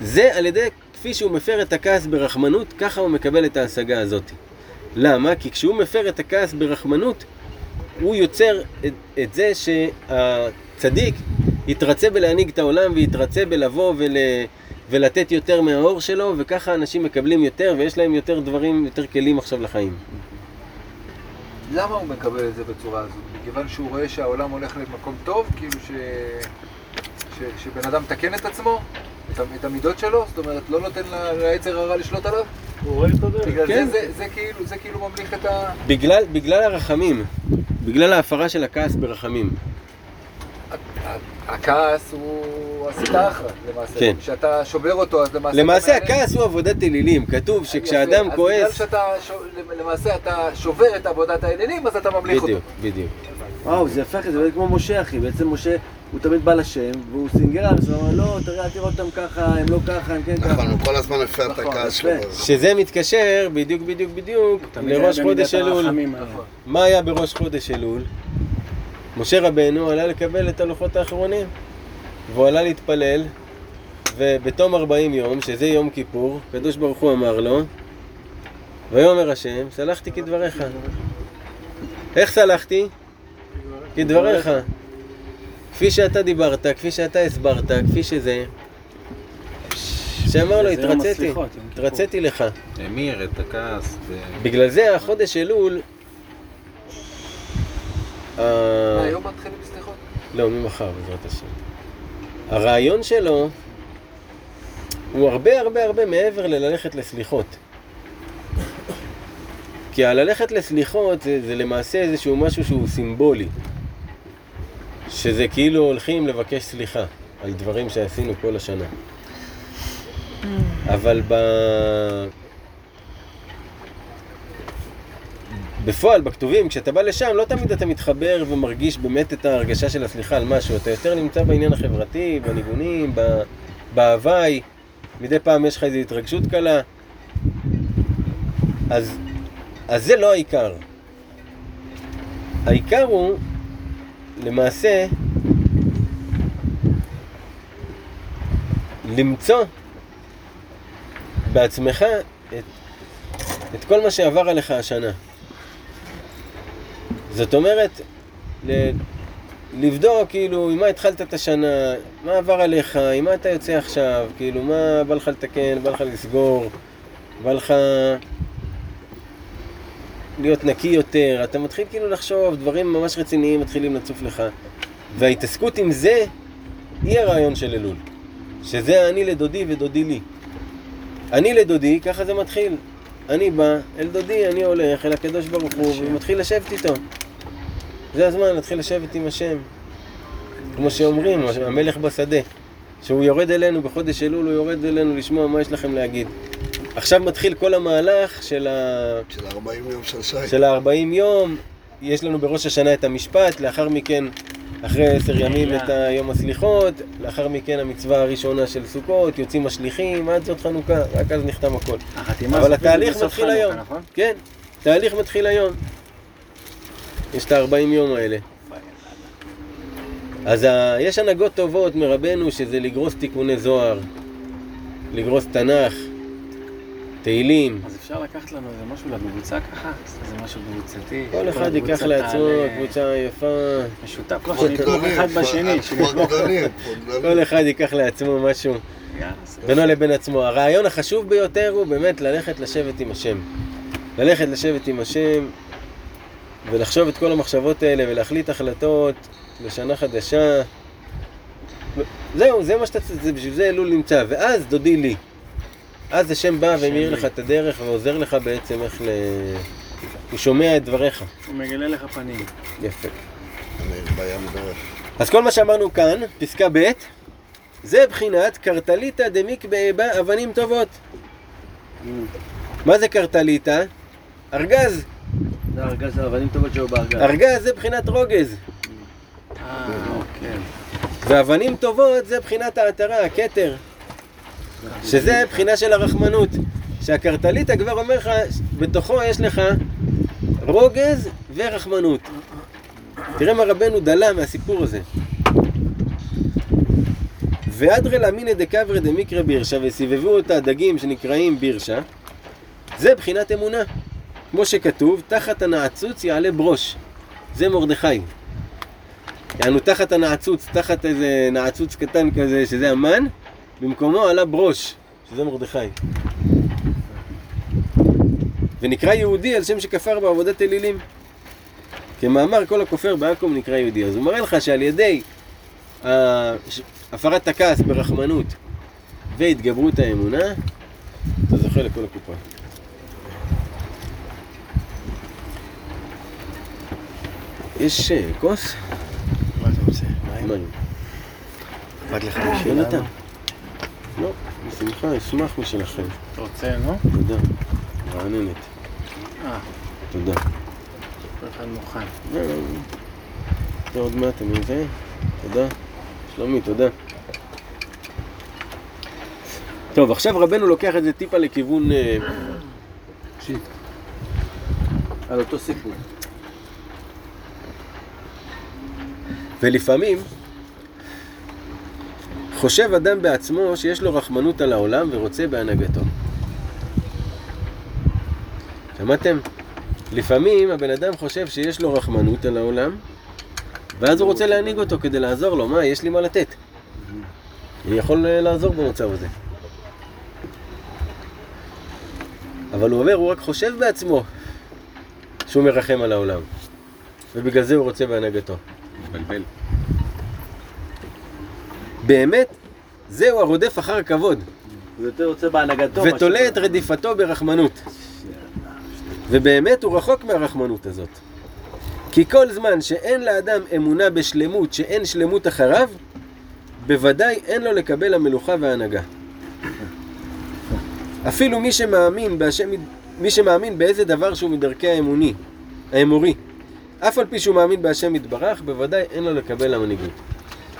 Speaker 1: זה על ידי, כפי שהוא מפר את הכעס ברחמנות, ככה הוא מקבל את ההשגה הזאת. למה? כי כשהוא מפר את הכעס ברחמנות, הוא יוצר את, את זה שהצדיק יתרצה בלהנהיג את העולם ויתרצה בלבוא ול, ולתת יותר מהאור שלו, וככה אנשים מקבלים יותר ויש להם יותר דברים, יותר כלים עכשיו לחיים.
Speaker 6: למה הוא מקבל את זה בצורה הזאת? מכיוון שהוא רואה שהעולם הולך למקום טוב? כאילו ש... ש... שבן אדם מתקן את עצמו? את, המידות שלו? זאת אומרת, לא נותן ליצר הרע לשלוט עליו?
Speaker 8: הוא רואה את הדרך.
Speaker 6: בגלל
Speaker 1: כן.
Speaker 6: זה, זה, זה, כאילו, זה כאילו ממליך את ה...
Speaker 1: בגלל, בגלל הרחמים, בגלל ההפרה של הכעס ברחמים.
Speaker 6: הכעס הוא הסיטרא אחרא, למעשה.
Speaker 1: כן.
Speaker 6: כשאתה שובר אותו, אז למעשה...
Speaker 1: למעשה הכעס הוא עבודת אלילים, כתוב
Speaker 6: יפה,
Speaker 1: שכשאדם
Speaker 6: אז בגלל
Speaker 1: כועס...
Speaker 6: שאתה, ש- למעשה אתה שובר את עבודת האלילים, אז אתה ממליך אותו.
Speaker 1: בדיוק, בדיוק.
Speaker 4: וואו, זה אחי, זה באמת כמו משה אחי, בעצם משה, הוא תמיד בא לשם, והוא סינגר על זה, הוא אומר, לא, תראה, אל תראה אותם ככה, הם לא ככה, הם כן ככה.
Speaker 3: נכון, הוא כל הזמן הפר את
Speaker 6: נכון,
Speaker 3: הכעס. שלו.
Speaker 1: שזה מתקשר בדיוק בדיוק בדיוק לראש חודש אלול.
Speaker 8: האלה.
Speaker 6: נכון.
Speaker 1: מה היה בראש חודש אלול? משה רבנו עלה לקבל את הלוחות האחרונים והוא עלה להתפלל ובתום 40 יום, שזה יום כיפור, הקדוש ברוך הוא אמר לו ויאמר השם, סלחתי כדבריך. איך סלחתי? כדבריך. כפי שאתה דיברת, כפי שאתה הסברת, כפי שזה. שאמר לו, התרציתי. התרציתי לך.
Speaker 5: המיר את הכעס.
Speaker 1: בגלל זה החודש אלול... אה,
Speaker 6: היום מתחילים בסליחות?
Speaker 1: לא, ממחר בעזרת השם. הרעיון שלו הוא הרבה הרבה הרבה מעבר לללכת לסליחות. כי הללכת לסליחות זה, זה למעשה איזשהו משהו שהוא סימבולי. שזה כאילו הולכים לבקש סליחה על דברים שעשינו כל השנה. אבל ב... בפועל, בכתובים, כשאתה בא לשם, לא תמיד אתה מתחבר ומרגיש באמת את ההרגשה של הסליחה על משהו. אתה יותר נמצא בעניין החברתי, בניגונים, ב- בהוואי. מדי פעם יש לך איזו התרגשות קלה. אז, אז זה לא העיקר. העיקר הוא, למעשה, למצוא בעצמך את, את כל מה שעבר עליך השנה. זאת אומרת, ל- לבדוק, כאילו, עם מה התחלת את השנה, מה עבר עליך, עם מה אתה יוצא עכשיו, כאילו, מה בא לך לתקן, בא לך לסגור, בא לך להיות נקי יותר, אתה מתחיל כאילו לחשוב, דברים ממש רציניים מתחילים לצוף לך. וההתעסקות עם זה, היא הרעיון של אלול. שזה אני לדודי ודודי לי. אני לדודי, ככה זה מתחיל. אני בא אל דודי, אני הולך אל הקדוש ברוך הוא ומתחיל לשבת איתו. זה הזמן להתחיל לשבת עם השם. כמו שאומרים, המלך בשדה. שהוא יורד אלינו בחודש אלול, הוא יורד אלינו לשמוע מה יש לכם להגיד. עכשיו מתחיל כל המהלך של ה...
Speaker 3: של 40 יום של שי.
Speaker 1: של ה-40 יום, יש לנו בראש השנה את המשפט, לאחר מכן, אחרי עשר ימים את יום הסליחות, לאחר מכן המצווה הראשונה של סוכות, יוצאים השליחים, עד זאת חנוכה, רק אז נחתם הכל.
Speaker 8: החתימה
Speaker 1: אבל התהליך מתחיל היום.
Speaker 8: נכון?
Speaker 1: כן, תהליך מתחיל היום. יש את ה-40 יום האלה. אז ה... יש הנהגות טובות מרבנו שזה לגרוס תיקוני זוהר, לגרוס תנ"ך, תהילים.
Speaker 8: אז אפשר לקחת לנו איזה משהו לקבוצה ככה? איזה משהו קבוצתי?
Speaker 1: כל אחד ייקח לעצמו
Speaker 8: תעלה
Speaker 1: קבוצה יפה.
Speaker 8: משותף, כמו שנתמוך
Speaker 3: גדולים,
Speaker 8: אחד בשני.
Speaker 3: כמו
Speaker 1: כל. אחד ייקח לעצמו משהו בינו לבין עצמו. הרעיון החשוב ביותר הוא באמת ללכת לשבת עם השם. ללכת לשבת עם השם ולחשוב את כל המחשבות האלה ולהחליט החלטות לשנה חדשה. זהו, זה מה שאתה צריך, זה בשביל זה אלול נמצא. ואז דודי לי. אז השם בא ומאיר לך את הדרך ועוזר לך בעצם איך ל... הוא שומע את דבריך.
Speaker 8: הוא מגלה לך פנים.
Speaker 1: יפה. אז כל מה שאמרנו כאן, פסקה ב', זה בחינת קרטליתא דמיקבא בה אבנים טובות. מה זה קרטליתא? ארגז.
Speaker 4: זה ארגז האבנים טובות שלו בארגז.
Speaker 1: ארגז זה בחינת רוגז.
Speaker 8: אה, אוקיי.
Speaker 1: ואבנים טובות זה בחינת העטרה, הכתר. שזה בחינה של הרחמנות. שהקרטליתא כבר אומר לך, בתוכו יש לך רוגז ורחמנות. תראה מה רבנו דלה מהסיפור הזה. ואדרא לאמינא דקברא דמיקרא בירשא וסובבו אותה דגים שנקראים בירשא זה בחינת אמונה. כמו שכתוב, תחת הנעצוץ יעלה ברוש. זה מרדכי. יענו תחת הנעצוץ, תחת איזה נעצוץ קטן כזה, שזה המן, במקומו עלה ברוש, שזה מרדכי. ונקרא יהודי על שם שכפר בעבודת אלילים. כמאמר כל הכופר בעכו"ם נקרא יהודי. אז הוא מראה לך שעל ידי הפרת הכעס ברחמנות והתגברות האמונה, אתה זוכה לכל הקופה. יש אה, כוס?
Speaker 6: מה אתה רוצה?
Speaker 1: מה?
Speaker 6: אכפת לך
Speaker 1: יונתן? לא, בשמחה, אשמח משלכם.
Speaker 8: אתה רוצה, נו?
Speaker 1: תודה. רעננת.
Speaker 8: אה,
Speaker 1: תודה.
Speaker 8: אחד מוכן.
Speaker 1: זה עוד מעט, אני מזהה. תודה. שלומי, תודה. טוב, עכשיו רבנו לוקח את זה טיפה לכיוון... אה,
Speaker 4: על אותו סיפור.
Speaker 1: ולפעמים חושב אדם בעצמו שיש לו רחמנות על העולם ורוצה בהנהגתו. שמעתם? לפעמים הבן אדם חושב שיש לו רחמנות על העולם ואז הוא רוצה להנהיג אותו כדי לעזור לו. מה, יש לי מה לתת. אני יכול אה, לעזור במצב הזה. אבל הוא אומר, הוא רק חושב בעצמו שהוא מרחם על העולם ובגלל זה הוא רוצה בהנהגתו.
Speaker 5: מבלבל.
Speaker 1: באמת, זהו הרודף אחר כבוד,
Speaker 4: הוא יותר רוצה בהנהגתו.
Speaker 1: ותולה את רדיפתו ברחמנות. ובאמת הוא רחוק מהרחמנות הזאת. כי כל זמן שאין לאדם אמונה בשלמות, שאין שלמות אחריו, בוודאי אין לו לקבל המלוכה וההנהגה. אפילו מי שמאמין בהשם, מי שמאמין באיזה דבר שהוא מדרכי האמוני, האמורי, אף על פי שהוא מאמין בהשם יתברך, בוודאי אין לו לקבל המנהיגות.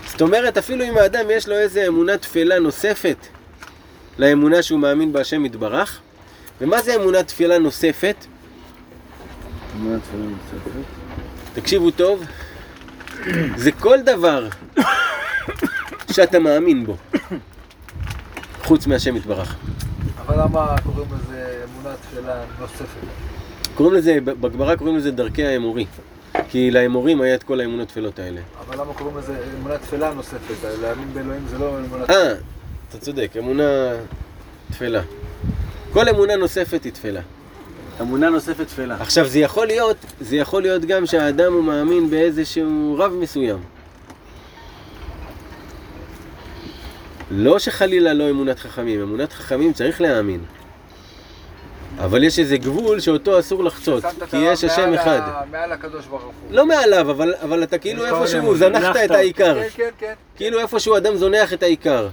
Speaker 1: זאת אומרת, אפילו אם האדם יש לו איזה אמונה תפלה נוספת לאמונה שהוא מאמין בהשם יתברך, ומה זה אמונה תפילה נוספת?
Speaker 4: אמונה תפילה נוספת.
Speaker 1: תקשיבו טוב, זה כל דבר שאתה מאמין בו, חוץ מהשם יתברך.
Speaker 6: אבל למה קוראים לזה אמונה תפלה נוספת?
Speaker 1: קוראים לזה, בגמרא קוראים לזה דרכי האמורי. כי לאמורים היה את כל האמונות טפלות האלה.
Speaker 6: אבל למה קוראים לזה אמונה תפלה נוספת? להאמין באלוהים זה לא אמונה
Speaker 1: אה, אתה צודק, אמונה טפלה. כל אמונה נוספת היא טפלה.
Speaker 4: אמונה נוספת תפלה.
Speaker 1: עכשיו זה יכול להיות, זה יכול להיות גם שהאדם הוא מאמין באיזשהו רב מסוים. לא שחלילה לא אמונת חכמים, אמונת חכמים צריך להאמין. אבל יש איזה גבול שאותו אסור לחצות, כי יש השם אחד.
Speaker 6: מעל הקדוש ברוך הוא.
Speaker 1: לא מעליו, אבל, אבל אתה כאילו איפשהו זנחת את. העיקר.
Speaker 6: כן, כן, כן.
Speaker 1: כאילו איפשהו אדם זונח את העיקר.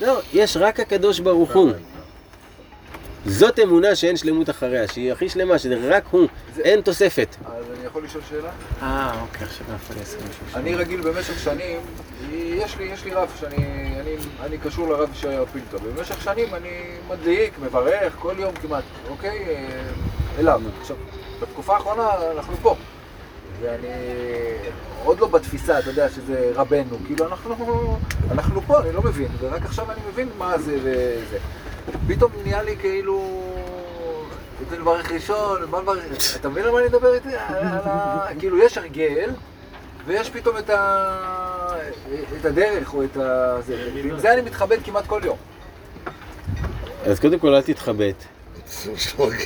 Speaker 1: לא, יש רק הקדוש ברוך הוא. זאת אמונה שאין שלמות אחריה, שהיא הכי שלמה, שזה רק הוא,
Speaker 6: זה-
Speaker 1: אין תוספת.
Speaker 6: אז אני יכול לשאול שאלה?
Speaker 8: אה, אוקיי, עכשיו נפל לי 23.
Speaker 6: אני רגיל במשך שנים, יש לי, יש לי רב שאני אני, אני קשור לרב ישעיהו פינטו, במשך שנים אני מדליק, מברך, כל יום כמעט, אוקיי? אה, אליו. עכשיו, בתקופה האחרונה אנחנו פה. ואני עוד לא בתפיסה, אתה יודע, שזה רבנו, כאילו אנחנו, אנחנו פה, אני לא מבין, ורק עכשיו אני מבין מה זה וזה. פתאום נהיה לי כאילו... רוצה לברך ראשון, מה לברך? אתה מבין על מה אני מדבר איתי? כאילו יש הרגל, ויש פתאום את, ה... את הדרך או את ה... ועם זה אני מתחבט כמעט כל יום.
Speaker 1: אז קודם כל אל תתחבט.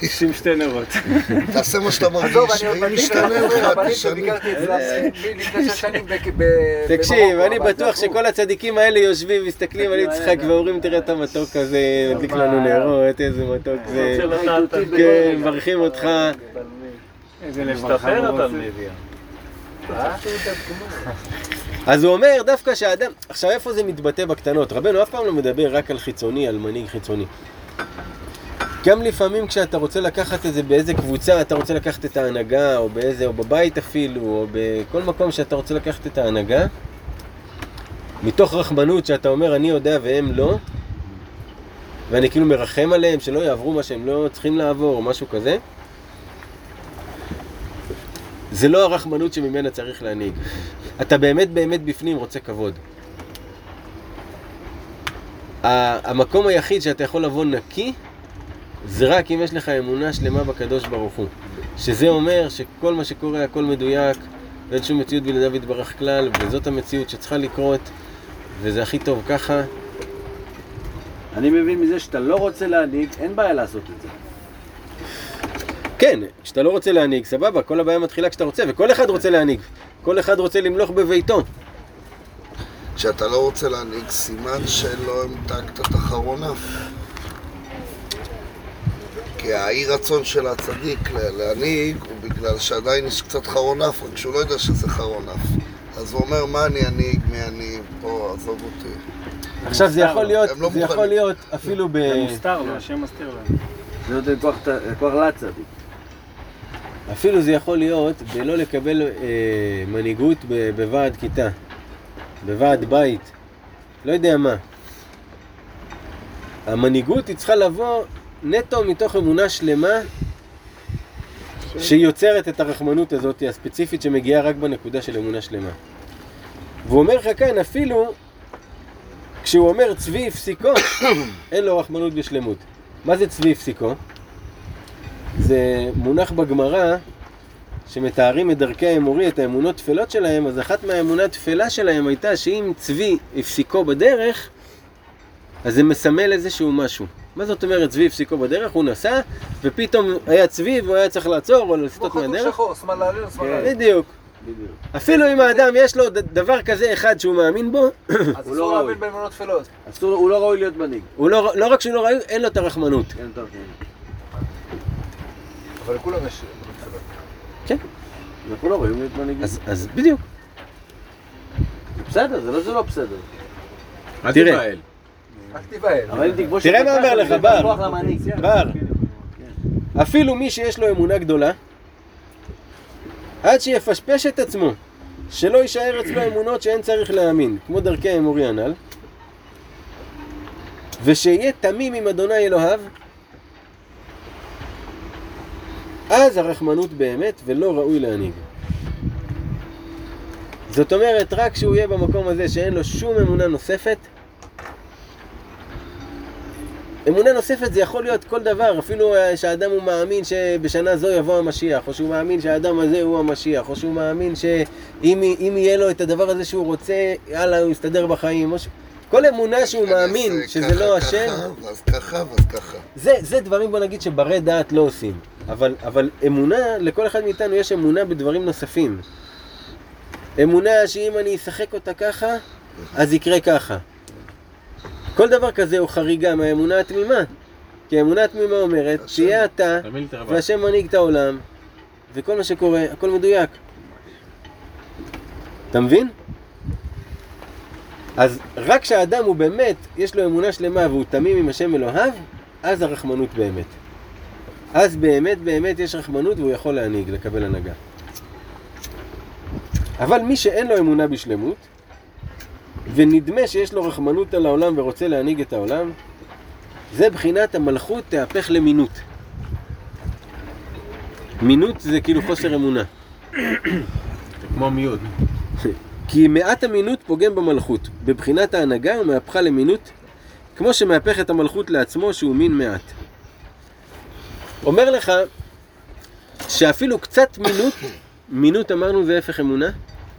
Speaker 8: שים שתי נרות.
Speaker 3: תעשה מה שאתה מרגיש.
Speaker 6: עזוב, אני
Speaker 3: אם משתנה לך, תשנה.
Speaker 6: שביקרתי אצלם לפני שש שנים ב- ב-
Speaker 1: תקשיב, אני בטוח. שכל הצדיקים האלה יושבים, מסתכלים על יצחק ואומרים, תראה את המתוק הזה, מדליק לנו נרות, איזה מתוק זה. כן, מברכים אותך.
Speaker 8: איזה מביא.
Speaker 6: אה?
Speaker 1: אז הוא אומר דווקא שהאדם, עכשיו איפה זה מתבטא בקטנות? רבנו אף פעם לא מדבר רק על חיצוני, על מנהיג חיצוני. גם לפעמים כשאתה רוצה לקחת את זה באיזה קבוצה, אתה רוצה לקחת את ההנהגה, או באיזה, או בבית אפילו, או בכל מקום שאתה רוצה לקחת את ההנהגה, מתוך רחמנות שאתה אומר אני יודע והם לא, ואני כאילו מרחם עליהם שלא יעברו מה שהם לא צריכים לעבור, או משהו כזה, זה לא הרחמנות שממנה צריך להנהיג. אתה באמת באמת בפנים רוצה כבוד. המקום היחיד שאתה יכול לבוא נקי זה רק אם יש לך אמונה שלמה בקדוש ברוך הוא. שזה אומר שכל מה שקורה הכל מדויק ואין שום מציאות בלעדיו יתברך כלל וזאת המציאות שצריכה לקרות וזה הכי טוב ככה.
Speaker 4: אני מבין מזה שאתה לא רוצה להנהיג, אין בעיה לעשות את זה.
Speaker 1: כן, כשאתה לא רוצה להנהיג, סבבה, כל הבעיה מתחילה כשאתה רוצה וכל אחד רוצה להנהיג. כל אחד רוצה למלוך בביתו.
Speaker 3: כשאתה לא רוצה להנהיג סימן שלא המתקת את אחרון אף. כי האי רצון של הצדיק להנהיג הוא בגלל שעדיין יש קצת חרון אף, רק שהוא לא יודע שזה חרון אף. אז הוא אומר, מה אני אנהיג, מי אני, פה, עזוב אותי.
Speaker 1: עכשיו זה יכול להיות,
Speaker 3: לא
Speaker 1: זה יכול. להיות אפילו ב...
Speaker 8: זה מוסתר לו, השם מסתיר לו.
Speaker 4: זה נותן כוח לצדיק.
Speaker 1: אפילו זה יכול להיות בלא לקבל אה, מנהיגות ב- בוועד כיתה, בוועד בית, לא יודע מה. המנהיגות היא צריכה לבוא נטו מתוך אמונה שלמה שיוצרת את הרחמנות הזאת הספציפית שמגיעה רק בנקודה של אמונה שלמה. והוא אומר לך כאן, אפילו כשהוא אומר צבי הפסיקו, אין לו רחמנות בשלמות. מה זה צבי הפסיקו? זה מונח בגמרא שמתארים את דרכי האמורי, את האמונות תפלות שלהם, אז אחת מהאמונה התפלה שלהם הייתה שאם צבי הפסיקו בדרך, אז זה מסמל איזשהו משהו. מה זאת אומרת צבי הפסיקו בדרך? הוא נסע, ופתאום היה צבי והוא היה צריך לעצור או
Speaker 6: כמו
Speaker 1: לסטות מהדרך.
Speaker 6: שחור, שמאלה עלינו, שמאלה עלינו.
Speaker 1: בדיוק. אפילו אם האדם יש לו ד- דבר כזה אחד שהוא מאמין בו,
Speaker 6: אז
Speaker 4: הוא
Speaker 6: אסור
Speaker 4: לא ראוי.
Speaker 6: להאמין באמונות
Speaker 4: הוא לא ראוי להיות מנהיג.
Speaker 1: הוא לא, לא רק שהוא לא ראוי, אין לו את הרחמנות.
Speaker 4: כן, כן.
Speaker 6: אבל לכולם יש תפלות.
Speaker 4: אנחנו לא ראויים להיות מנהיגים.
Speaker 1: אז, בדיוק.
Speaker 4: זה בסדר, זה לא זה לא בסדר.
Speaker 5: אל
Speaker 1: תראה. תראה מה אומר לך, בר. בר, אפילו מי שיש לו אמונה גדולה, עד שיפשפש את עצמו, שלא יישאר אצלו אמונות שאין צריך להאמין, כמו דרכי האמורי הנ"ל, ושיהיה תמים עם אדוני אלוהיו, אז הרחמנות באמת ולא ראוי להנהיג. זאת אומרת, רק שהוא יהיה במקום הזה שאין לו שום אמונה נוספת, אמונה נוספת זה יכול להיות כל דבר, אפילו אה, שהאדם הוא מאמין שבשנה זו יבוא המשיח, או שהוא מאמין שהאדם הזה הוא המשיח, או שהוא מאמין שאם אם יהיה לו את הדבר הזה שהוא רוצה, יאללה, הוא יסתדר בחיים. ש... כל אמונה שהוא מאמין
Speaker 3: ייכנס,
Speaker 1: שזה
Speaker 3: ככה,
Speaker 1: לא השם,
Speaker 3: ככה, ואז ככה, ואז ככה.
Speaker 1: זה, זה דברים בוא נגיד שברי דעת לא עושים. אבל, אבל אמונה, לכל אחד מאיתנו יש אמונה בדברים נוספים. אמונה שאם אני אשחק אותה ככה, אז יקרה ככה. כל דבר כזה הוא חריגה מהאמונה התמימה. כי האמונה התמימה אומרת. תהיה אתה. והשם מנהיג את העולם, וכל מה שקורה, הכל מדויק. אתה מבין? אז רק כשהאדם הוא באמת, יש לו אמונה שלמה והוא תמים עם השם אלוהיו, אז הרחמנות באמת. אז באמת באמת יש רחמנות והוא יכול להנהיג, לקבל הנהגה. אבל מי שאין לו אמונה בשלמות, ונדמה שיש לו רחמנות על העולם ורוצה להנהיג את העולם, זה בחינת המלכות תהפך למינות. מינות זה כאילו חוסר אמונה.
Speaker 5: כמו מיעוט.
Speaker 1: כי מעט אמינות פוגם במלכות. בבחינת ההנהגה הוא מהפכה למינות, כמו שמהפך את המלכות לעצמו שהוא מין מעט. אומר לך שאפילו קצת מינות, מינות אמרנו זה הפך אמונה,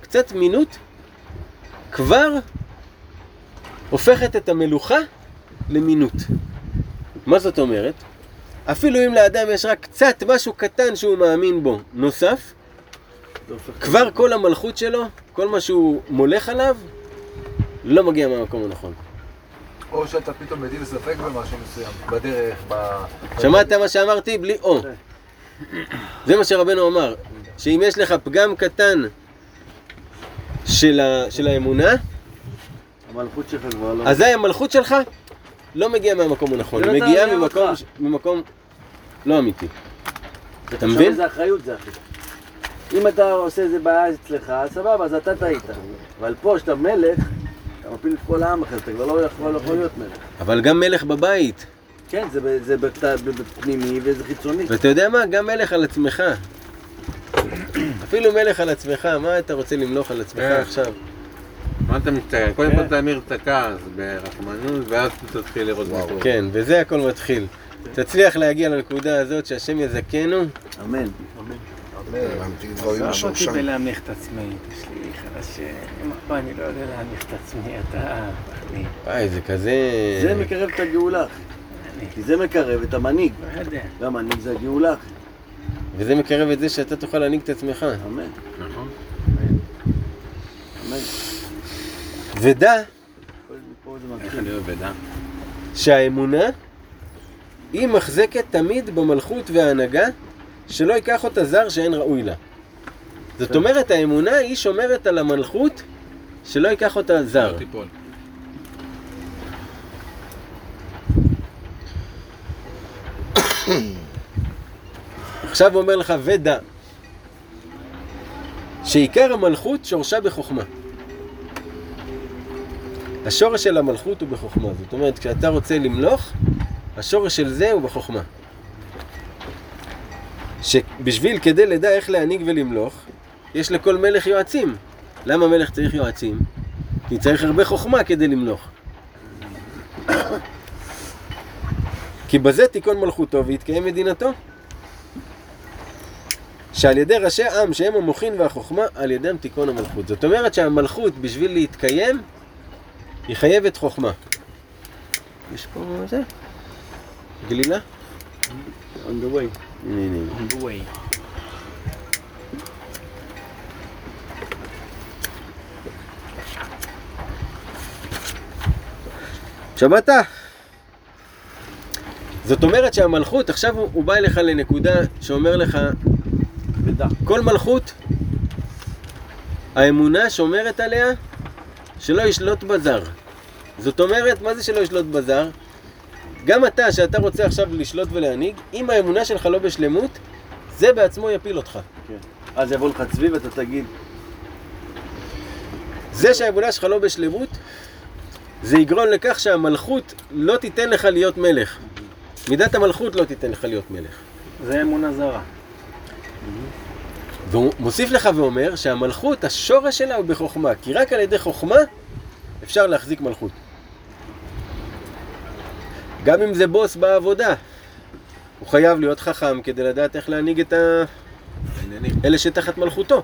Speaker 1: קצת מינות כבר הופכת את המלוכה למינות. מה זאת אומרת? אפילו אם לאדם יש רק קצת משהו קטן שהוא מאמין בו נוסף, כבר כל המלכות שלו, כל מה שהוא מולך עליו, לא מגיע מהמקום הנכון.
Speaker 6: או שאתה פתאום מטיל ספק במשהו מסוים, בדרך, ב...
Speaker 1: שמעת מה שאמרתי? בלי או. זה מה שרבנו אמר, שאם יש לך פגם קטן של, ה, של האמונה,
Speaker 4: המלכות שלך כבר לא...
Speaker 1: אזי המלכות שלך לא מגיעה מהמקום הנכון,
Speaker 4: זה
Speaker 1: היא
Speaker 4: לא
Speaker 1: מגיעה ממקום. ממקום לא אמיתי. אתה מבין?
Speaker 4: איזה אחריות זה, אחי. אם אתה עושה איזה בעיה אצלך, אז סבבה, אז אתה טעית. אבל פה, שאתה מלך, אתה מפיל את כל העם אחר, אתה כבר לא יכול לא להיות מלך.
Speaker 1: אבל גם מלך בבית.
Speaker 4: כן, זה זה בפנימי וזה חיצוני.
Speaker 1: ואתה יודע מה? גם מלך על עצמך. אפילו מלך על עצמך, מה אתה רוצה למלוך על עצמך
Speaker 5: כן.
Speaker 1: עכשיו?
Speaker 5: מה אתה מסתכל? קודם כל תמיר את הכעס ברחמנות, ואז תתחיל לראות מה קורה.
Speaker 1: כן, וזה הכל מתחיל. תצליח להגיע לנקודה הזאת שהשם יזכנו,
Speaker 4: אמן.
Speaker 3: הבנתי דברים
Speaker 8: עזוב אותי
Speaker 3: משורשם.
Speaker 8: בלהנמיך את עצמי, יש לי חלשים. פה אני לא יודע להנמיך את עצמי, אתה... אני
Speaker 1: וואי, זה כזה...
Speaker 4: זה מקרב את הגאולה, אחי.
Speaker 8: אני
Speaker 4: כי זה מקרב את המנהיג.
Speaker 8: לא יודע.
Speaker 4: והמנהיג זה הגאולה, אחי.
Speaker 1: וזה מקרב את זה שאתה תוכל להנהיג את עצמך.
Speaker 4: אמן.
Speaker 5: נכון?
Speaker 4: אמן.
Speaker 1: ודע
Speaker 5: איך. אני?
Speaker 1: שהאמונה היא מחזקת תמיד במלכות וההנהגה שלא ייקח אותה זר שאין ראוי לה. זאת אומרת, האמונה היא שומרת על המלכות שלא ייקח אותה זר.
Speaker 5: תיפול.
Speaker 1: עכשיו הוא אומר לך, ודע, שעיקר המלכות שורשה בחוכמה. השורש של המלכות הוא בחוכמה. זאת אומרת, כשאתה רוצה למלוך, השורש של זה הוא בחוכמה. שבשביל, כדי לדע איך להנהיג ולמלוך, יש לכל מלך יועצים. למה מלך צריך יועצים? כי צריך הרבה חוכמה כדי למלוך. כי בזה תיכון מלכותו ויתקיים מדינתו. שעל ידי ראשי עם שהם המוחין והחוכמה, על ידם תיכון המלכות. זאת אומרת שהמלכות בשביל להתקיים, היא חייבת חוכמה. יש פה זה? גלילה?
Speaker 4: on the way.
Speaker 1: הנה, הנה, הנה.
Speaker 8: בואי.
Speaker 1: שמעת? זאת אומרת שהמלכות, עכשיו הוא, הוא בא אליך לנקודה שאומר לך. כל מלכות, האמונה שומרת עליה שלא ישלוט בזר. זאת אומרת, מה זה שלא ישלוט בזר? גם אתה, שאתה רוצה עכשיו לשלוט ולהנהיג, אם האמונה שלך לא בשלמות, זה בעצמו יפיל אותך.
Speaker 4: אז יבוא לך צבי ואתה תגיד,
Speaker 1: זה שהאמונה שלך לא בשלמות, זה יגרום לכך שהמלכות לא תיתן לך להיות מלך. מידת המלכות לא תיתן לך להיות מלך.
Speaker 8: זה אמונה זרה.
Speaker 1: והוא מוסיף לך ואומר שהמלכות, השורש שלה הוא בחוכמה, כי רק על ידי חוכמה אפשר להחזיק מלכות. גם אם זה בוס בעבודה, הוא חייב להיות חכם כדי לדעת איך להנהיג את ה...
Speaker 5: העניינים.
Speaker 1: אלה שתחת מלכותו.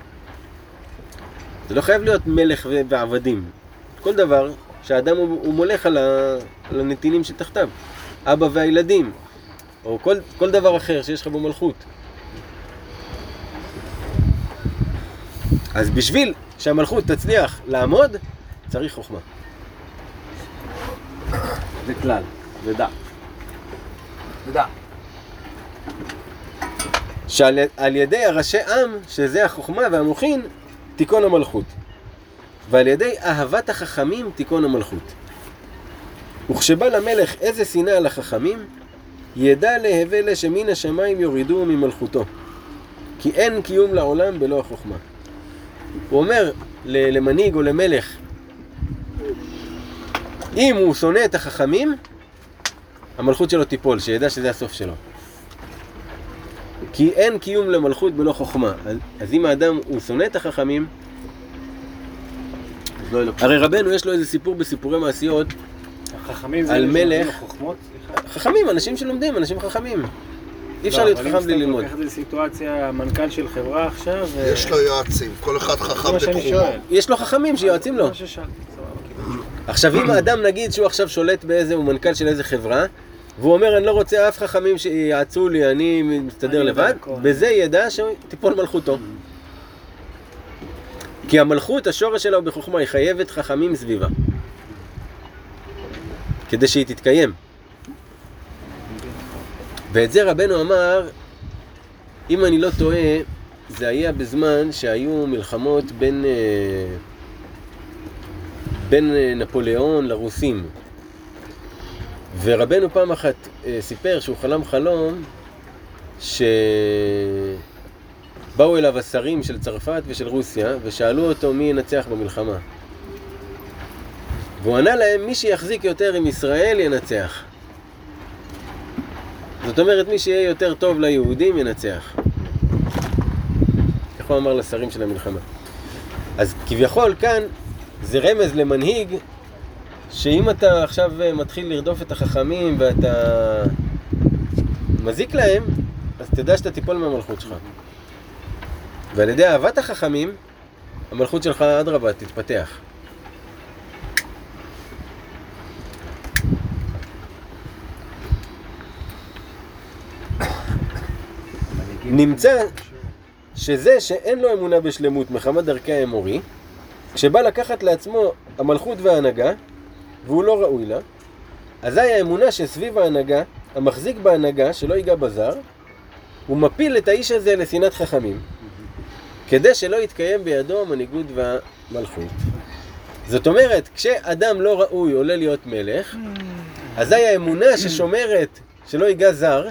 Speaker 1: זה לא חייב להיות מלך ועבדים. כל דבר שהאדם הוא, הוא מולך על, ה, על הנתינים שתחתיו. אבא והילדים, או כל, כל דבר אחר שיש לך במלכות. אז בשביל שהמלכות תצליח לעמוד, צריך חוכמה.
Speaker 4: זה כלל, זה דעת.
Speaker 6: תדע.
Speaker 1: שעל על ידי הראשי עם, שזה החוכמה והמוחין, תיכון המלכות. ועל ידי אהבת החכמים תיכון המלכות. וכשבא למלך איזה שנאה על החכמים, ידע להווה לה שמן השמיים יורידו ממלכותו. כי אין קיום לעולם בלא החוכמה. הוא אומר למנהיג או למלך, אם הוא שונא את החכמים, המלכות שלו תיפול, שידע שזה הסוף שלו. כי אין קיום למלכות בלא חוכמה. אז, אז אם האדם הוא שונא את החכמים,
Speaker 4: אז לא
Speaker 1: הרי רבנו יש לו איזה סיפור בסיפורי מעשיות,
Speaker 8: החכמים זה
Speaker 1: על מלך.
Speaker 8: חוכמות? סליחה.
Speaker 1: חכמים, אנשים שלומדים, אנשים חכמים. אי אפשר
Speaker 8: לא,
Speaker 1: להיות
Speaker 8: אבל אם
Speaker 1: חכם בלי
Speaker 8: סתם
Speaker 1: ללמוד.
Speaker 8: לוקח את זה לסיטואציה, מנכ"ל של חברה עכשיו, ו-
Speaker 3: יש לו יועצים, כל אחד חכם בתחומו.
Speaker 1: יש לו חכמים שיועצים לו. עכשיו אם האדם נגיד שהוא עכשיו שולט באיזה, הוא מנכ"ל של איזה חברה, והוא אומר אני לא רוצה אף חכמים שיעצו לי, אני מסתדר לבד. בזה ידע שתיפול מלכותו. כי המלכות, השורש שלה הוא בחוכמה, היא חייבת חכמים סביבה. כדי שהיא תתקיים. ואת זה רבנו אמר, אם אני לא טועה, זה היה בזמן שהיו מלחמות בין, אה, בין אה, נפוליאון לרוסים. ורבנו פעם אחת אה, סיפר שהוא חלם חלום שבאו אליו השרים של צרפת ושל רוסיה ושאלו אותו מי ינצח במלחמה. והוא ענה להם, מי שיחזיק יותר עם ישראל ינצח. זאת אומרת, מי שיהיה יותר טוב ליהודים ינצח. איך הוא אמר לשרים של המלחמה. אז כביכול כאן זה רמז למנהיג שאם אתה עכשיו אה, מתחיל לרדוף את החכמים ואתה מזיק להם, אז תדע שאתה תיפול מהמלכות שלך. ועל ידי אהבת החכמים, המלכות שלך אדרבה תתפתח. נמצא שזה שאין לו אמונה בשלמות מחמת דרכי האמורי, כשבא לקחת לעצמו המלכות וההנהגה, והוא לא ראוי לה, אזי האמונה שסביב ההנהגה, המחזיק בהנהגה, שלא ייגע בזר, הוא מפיל את האיש הזה לשנאת חכמים, כדי שלא יתקיים בידו המנהיגות והמלכות. זאת אומרת, כשאדם לא ראוי עולה להיות מלך, אזי האמונה ששומרת שלא ייגע זר,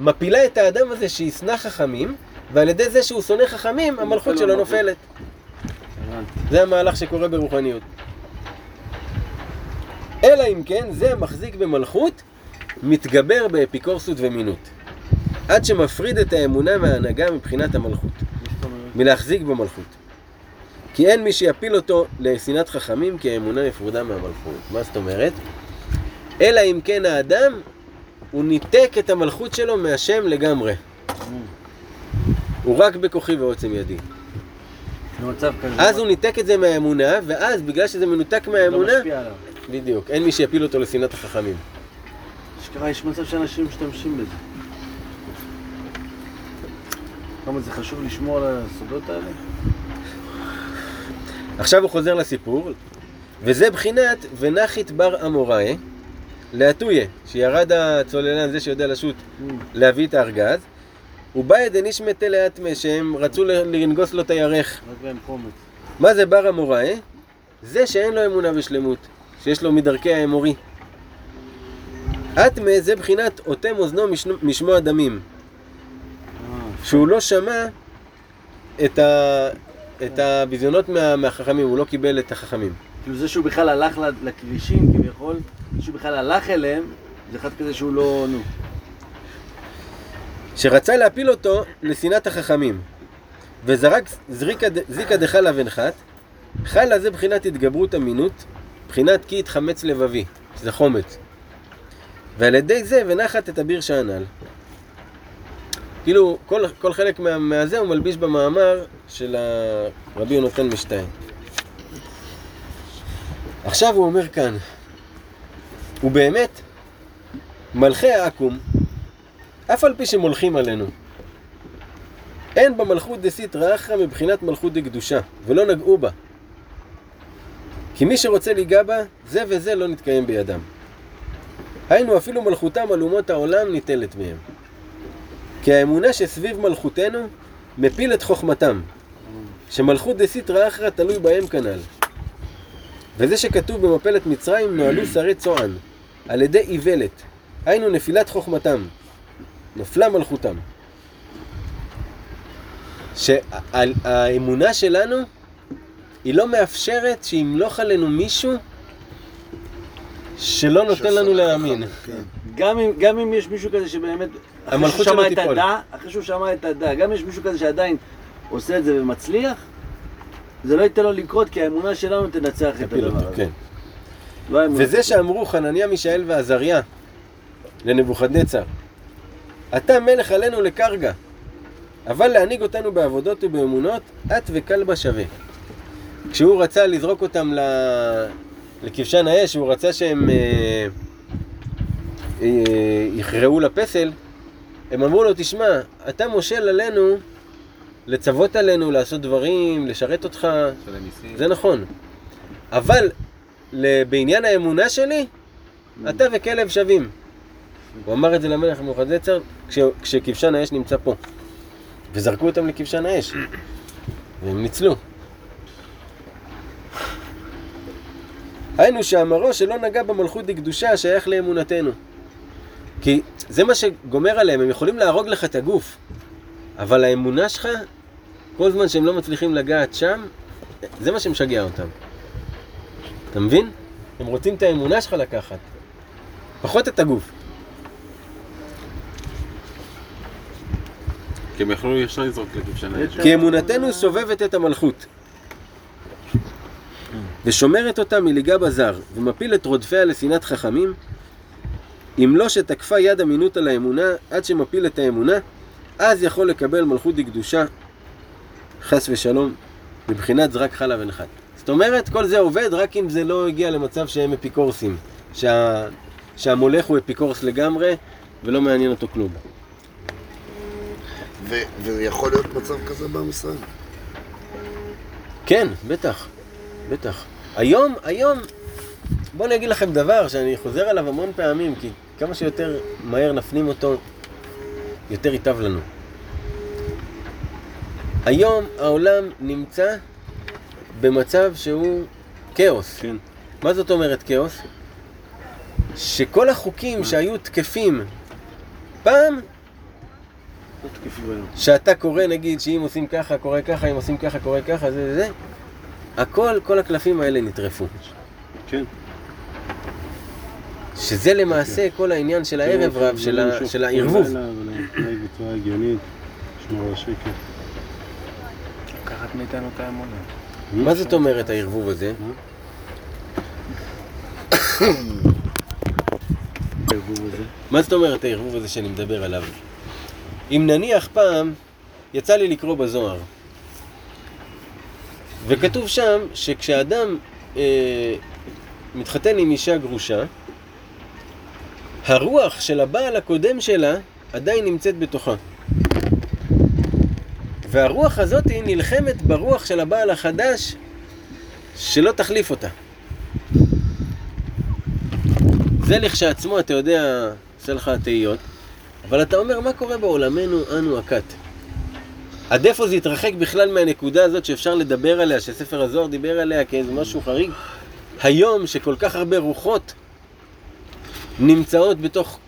Speaker 1: מפילה את האדם הזה שישנא חכמים, ועל ידי זה שהוא שונא חכמים, המלכות שלו נופלת. זה המהלך שקורה ברוחניות. אלא אם כן, זה המחזיק במלכות, מתגבר באפיקורסות ומינות. עד שמפריד את האמונה מההנהגה מבחינת המלכות. מלהחזיק במלכות. כי אין מי שיפיל אותו לשנאת חכמים, כי האמונה יפרודה מהמלכות. מה זאת אומרת? אלא אם כן האדם, הוא ניתק את המלכות שלו מהשם לגמרי. הוא רק בכוחי ועוצם ידי. אז הוא ניתק את זה מהאמונה, ואז בגלל שזה מנותק
Speaker 4: לא
Speaker 1: מהאמונה,
Speaker 4: משפיע עליו.
Speaker 1: בדיוק, אין מי שיפיל אותו לשנאת החכמים.
Speaker 4: אשכרה יש מצב שאנשים משתמשים בזה. כמה זה חשוב לשמור על הסודות האלה?
Speaker 1: עכשיו הוא חוזר לסיפור, וזה בחינת ונחית בר אמוראי, לאתויה, שירד הצוללן, זה שיודע לשוט, להביא את הארגז, ובא דניש מתה לאטמה, שהם רצו לנגוס לו את הירך. מה זה בר אמוראי? זה שאין לו אמונה בשלמות, שיש לו מדרכי האמורי. אטמה זה בחינת אוטם אוזנו משנו- משמוע דמים, שהוא לא שמע את, ה... את הביזיונות מה... מהחכמים, הוא לא קיבל את החכמים.
Speaker 4: כאילו זה שהוא בכלל הלך לכבישים כביכול, זה שהוא בכלל הלך אליהם, זה אחד כזה שהוא לא, נו.
Speaker 1: שרצה להפיל אותו לשנאת החכמים, וזרק זריקה דחלה ונחת, חלה זה בחינת התגברות אמינות, בחינת כי התחמץ לבבי, שזה חומץ. ועל ידי זה ונחת את אביר שאנן. כאילו, כל, כל חלק מה, מהזה הוא מלביש במאמר של רבי יונתן משטיין. עכשיו הוא אומר כאן, ובאמת, מלכי העכו"ם, אף על פי שמולכים עלינו, אין במלכות דסיטרא אחרא מבחינת מלכות דקדושה, ולא נגעו בה. כי מי שרוצה ליגע בה, זה וזה לא נתקיים בידם. היינו אפילו מלכותם על אומות העולם ניטלת מהם. כי האמונה שסביב מלכותנו מפיל את חוכמתם, שמלכות דסיטרא אחרא תלוי בהם כנ"ל. וזה שכתוב במפלת מצרים נוהלו שרי צוען, על ידי איוולת, היינו נפילת חוכמתם, נפלה מלכותם. שהאמונה שלנו היא לא מאפשרת שימלוך עלינו מישהו שלא נותן לנו להאמין.
Speaker 3: כן.
Speaker 4: גם אם, גם אם יש מישהו כזה שבאמת, אחרי שהוא שמע את. הדה, אחרי שהוא שמע את הדה, גם אם יש מישהו כזה שעדיין עושה את זה ומצליח, זה לא ייתן לו לקרות, כי האמונה שלנו תנצח את הדבר הזה.
Speaker 1: כן.
Speaker 4: לא
Speaker 1: וזה שאמרו חנניה, מישאל ועזריה לנבוכדנצר, אתה מלך עלינו לקרגה, אבל להנהיג אותנו בעבודות ובאמונות, את וכלבה שווה. כשהוא רצה לזרוק אותם ל... לכבשן האש, הוא רצה שהם אה, אה, יכרעו לפסל, הם אמרו לו, תשמע, אתה מושל עלינו לצוות עלינו, לעשות דברים, לשרת אותך. זה נכון. אבל בעניין האמונה שלי, אתה וכלב שווים. הוא אמר את זה למלך נבוכדנצר כש- כשכבשן האש נמצא פה. וזרקו אותם לכבשן האש. והם ניצלו. היינו שאמרו שלא נגע במלכות דקדושה השייך לאמונתנו. כי זה מה שגומר עליהם, הם יכולים להרוג לך את הגוף, אבל האמונה שלך, כל זמן שהם לא מצליחים לגעת שם, זה מה שמשגע אותם. אתה מבין? הם רוצים את האמונה שלך לקחת, פחות את הגוף.
Speaker 5: כי הם יכלו ישר לזרוק לכבשן האש.
Speaker 1: כי אמונתנו סובבת את המלכות. ושומרת אותה מליגה בזר, ומפיל את רודפיה לשנאת חכמים, אם לא שתקפה יד אמינות על האמונה, עד שמפיל את האמונה, אז יכול לקבל מלכות דקדושה, חס ושלום, מבחינת זרק חלב ונחת. זאת אומרת, כל זה עובד רק אם זה לא הגיע למצב שהם אפיקורסים. שה... שהמולך הוא אפיקורס לגמרי, ולא מעניין אותו כלום.
Speaker 3: ו- ויכול להיות מצב כזה בעם ישראל.
Speaker 1: כן, בטח, בטח. היום, היום, בואו אני אגיד לכם דבר שאני חוזר עליו המון פעמים, כי כמה שיותר מהר נפנים אותו, יותר ייטב לנו. היום העולם נמצא במצב שהוא כאוס.
Speaker 2: כן.
Speaker 1: מה זאת אומרת כאוס? שכל החוקים שהיו תקפים פעם,
Speaker 4: לא.
Speaker 1: שאתה קורא נגיד שאם עושים ככה קורה ככה, אם עושים ככה קורה ככה, זה זה, הכל, כל הקלפים האלה נטרפו.
Speaker 2: כן.
Speaker 1: שזה למעשה כל העניין של הערב רב, של, של הערבוב.
Speaker 8: לקחת מאיתנו את האמונה.
Speaker 1: מה זאת אומרת הערבוב הזה? מה זאת אומרת הערבוב הזה שאני מדבר עליו? אם נניח פעם, יצא לי לקרוא בזוהר, וכתוב שם שכשאדם אה, מתחתן עם אישה גרושה, הרוח של הבעל הקודם שלה עדיין נמצאת בתוכה. והרוח הזאת היא נלחמת ברוח של הבעל החדש שלא תחליף אותה. זה לכשעצמו, אתה יודע, עושה לך תהיות, אבל אתה אומר, מה קורה בעולמנו אנו הכת? עד איפה זה יתרחק בכלל מהנקודה הזאת שאפשר לדבר עליה, שספר הזוהר דיבר עליה כאיזה משהו חריג? היום, שכל כך הרבה רוחות נמצאות בתוך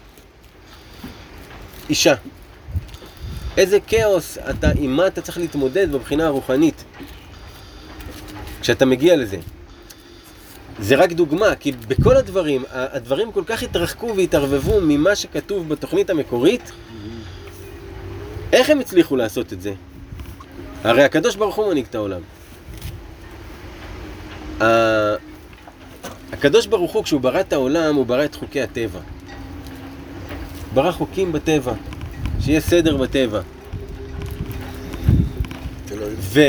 Speaker 1: אישה. איזה כאוס אתה, עם מה אתה צריך להתמודד בבחינה הרוחנית כשאתה מגיע לזה. זה רק דוגמה, כי בכל הדברים, הדברים כל כך התרחקו והתערבבו ממה שכתוב בתוכנית המקורית, איך הם הצליחו לעשות את זה? הרי הקדוש ברוך הוא מנהיג את העולם. הקדוש ברוך הוא, כשהוא ברא את העולם, הוא ברא את חוקי הטבע. ברא חוקים בטבע, שיהיה סדר בטבע. ו...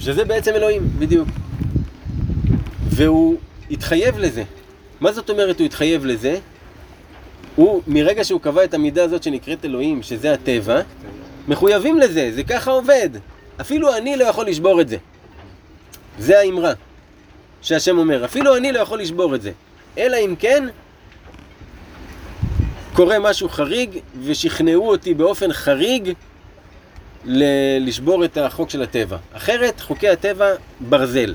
Speaker 1: שזה בעצם אלוהים, בדיוק. והוא התחייב לזה. מה זאת אומרת הוא התחייב לזה? הוא, מרגע שהוא קבע את המידה הזאת שנקראת אלוהים, שזה הטבע, מחויבים לזה, זה ככה עובד. אפילו אני לא יכול לשבור את זה. זה האמרה שהשם אומר, אפילו אני לא יכול לשבור את זה. אלא אם כן, קורה משהו חריג ושכנעו אותי באופן חריג ל- לשבור את החוק של הטבע. אחרת, חוקי הטבע ברזל.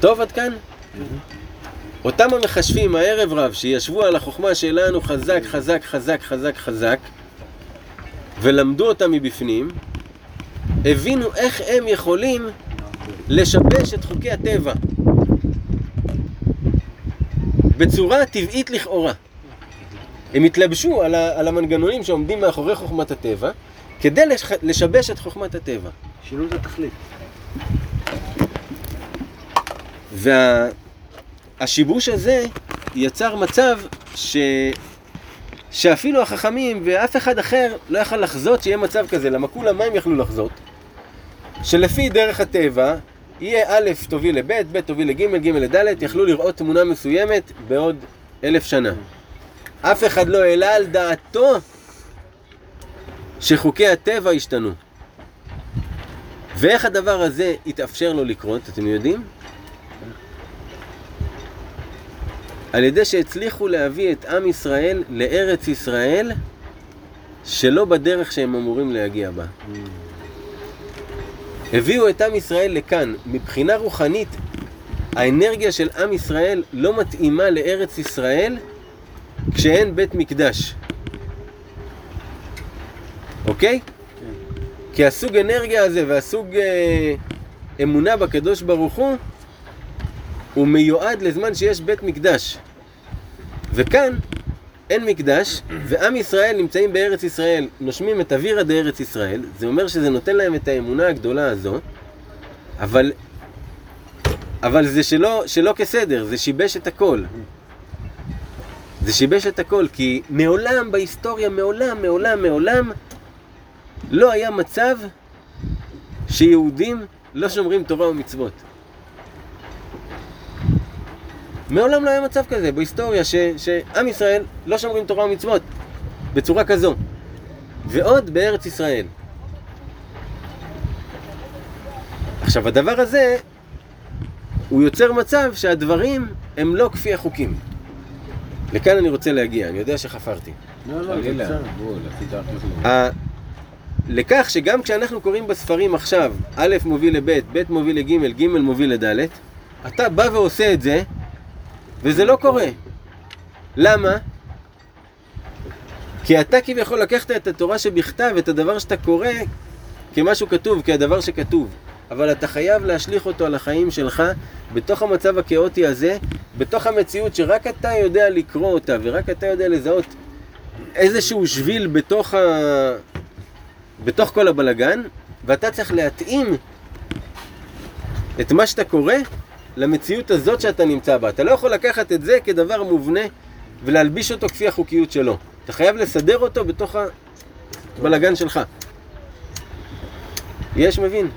Speaker 1: טוב עד כאן? אותם המחשבים הערב רב שישבו על החוכמה שלנו חזק, חזק, חזק, חזק, חזק ולמדו אותה מבפנים, הבינו איך הם יכולים לשבש את חוקי הטבע בצורה טבעית לכאורה. הם התלבשו על, ה- על המנגנונים שעומדים מאחורי חוכמת הטבע כדי לש- לשבש את חוכמת הטבע.
Speaker 4: שינו את התכלית.
Speaker 1: והשיבוש הזה יצר מצב ש... שאפילו החכמים ואף אחד אחר לא יכל לחזות שיהיה מצב כזה, למה כולם מה הם יכלו לחזות? שלפי דרך הטבע יהיה א' תוביל לב', ב' תוביל לג', ג' לד', יכלו לראות תמונה מסוימת בעוד אלף שנה. אף אחד לא העלה על דעתו שחוקי הטבע השתנו. ואיך הדבר הזה התאפשר לו לקרות, אתם יודעים? על ידי שהצליחו להביא את עם ישראל לארץ ישראל שלא בדרך שהם אמורים להגיע בה. הביאו את עם ישראל לכאן. מבחינה רוחנית, האנרגיה של עם ישראל לא מתאימה לארץ ישראל כשאין בית מקדש. אוקיי? כי הסוג אנרגיה הזה והסוג אה, אמונה בקדוש ברוך הוא הוא מיועד לזמן שיש בית מקדש. וכאן אין מקדש, ועם ישראל נמצאים בארץ ישראל, נושמים את אווירא דארץ ישראל, זה אומר שזה נותן להם את האמונה הגדולה הזו, אבל, אבל זה שלא, שלא כסדר, זה שיבש את הכל. זה שיבש את הכל, כי מעולם בהיסטוריה, מעולם, מעולם, מעולם, לא היה מצב שיהודים לא שומרים תורה ומצוות. מעולם לא היה מצב כזה בהיסטוריה ש, שעם ישראל לא שומרים תורה ומצוות בצורה כזו. ועוד בארץ ישראל. עכשיו הדבר הזה הוא יוצר מצב שהדברים הם לא כפי החוקים. לכאן אני רוצה להגיע, אני יודע שחפרתי.
Speaker 4: לא, לא, זה בסדר.
Speaker 1: ה- לכך שגם כשאנחנו קוראים בספרים עכשיו, א' מוביל לב', ב' מוביל לג', ג' מוביל לד', אתה בא ועושה את זה, וזה לא קורה. למה? כי אתה כביכול לקחת את התורה שבכתב, את הדבר שאתה קורא, כמשהו כתוב, כהדבר שכתוב. אבל אתה חייב להשליך אותו על החיים שלך, בתוך המצב הכאוטי הזה, בתוך המציאות שרק אתה יודע לקרוא אותה, ורק אתה יודע לזהות איזשהו שביל בתוך, ה... בתוך כל הבלגן, ואתה צריך להתאים את מה שאתה קורא למציאות הזאת שאתה נמצא בה. אתה לא יכול לקחת את זה כדבר מובנה ולהלביש אותו כפי החוקיות שלו. אתה חייב לסדר אותו בתוך הבלגן שלך. יש מבין?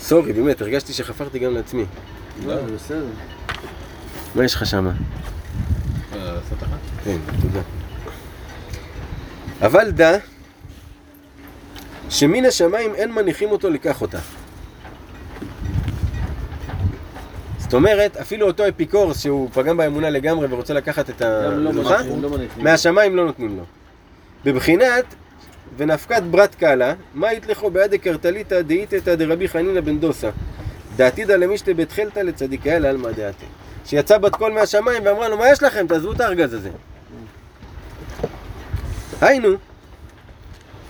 Speaker 1: סורי, באמת, הרגשתי שחפרתי גם לעצמי.
Speaker 4: לא, בסדר.
Speaker 1: מה יש לך שמה?
Speaker 5: אה?
Speaker 1: כן, תודה. אבל דע שמן השמיים אין מניחים אותו לקח אותה. זאת אומרת, אפילו אותו אפיקורס שהוא פגם באמונה לגמרי ורוצה לקחת את
Speaker 4: גם לא
Speaker 1: המלוכה,
Speaker 4: לא.
Speaker 1: מהשמיים לא נותנים לו. בבחינת ונפקת ברת קלה, מה יתלכו בידי קרטליתא דאיתתא דרבי חנינא בן דוסה. דעתידא למישתא בית חלתא לצדיקיה לעלמא דעתי. שיצאה בת קול מהשמיים ואמרה לו, מה יש לכם? תעזבו את הארגז הזה. היינו,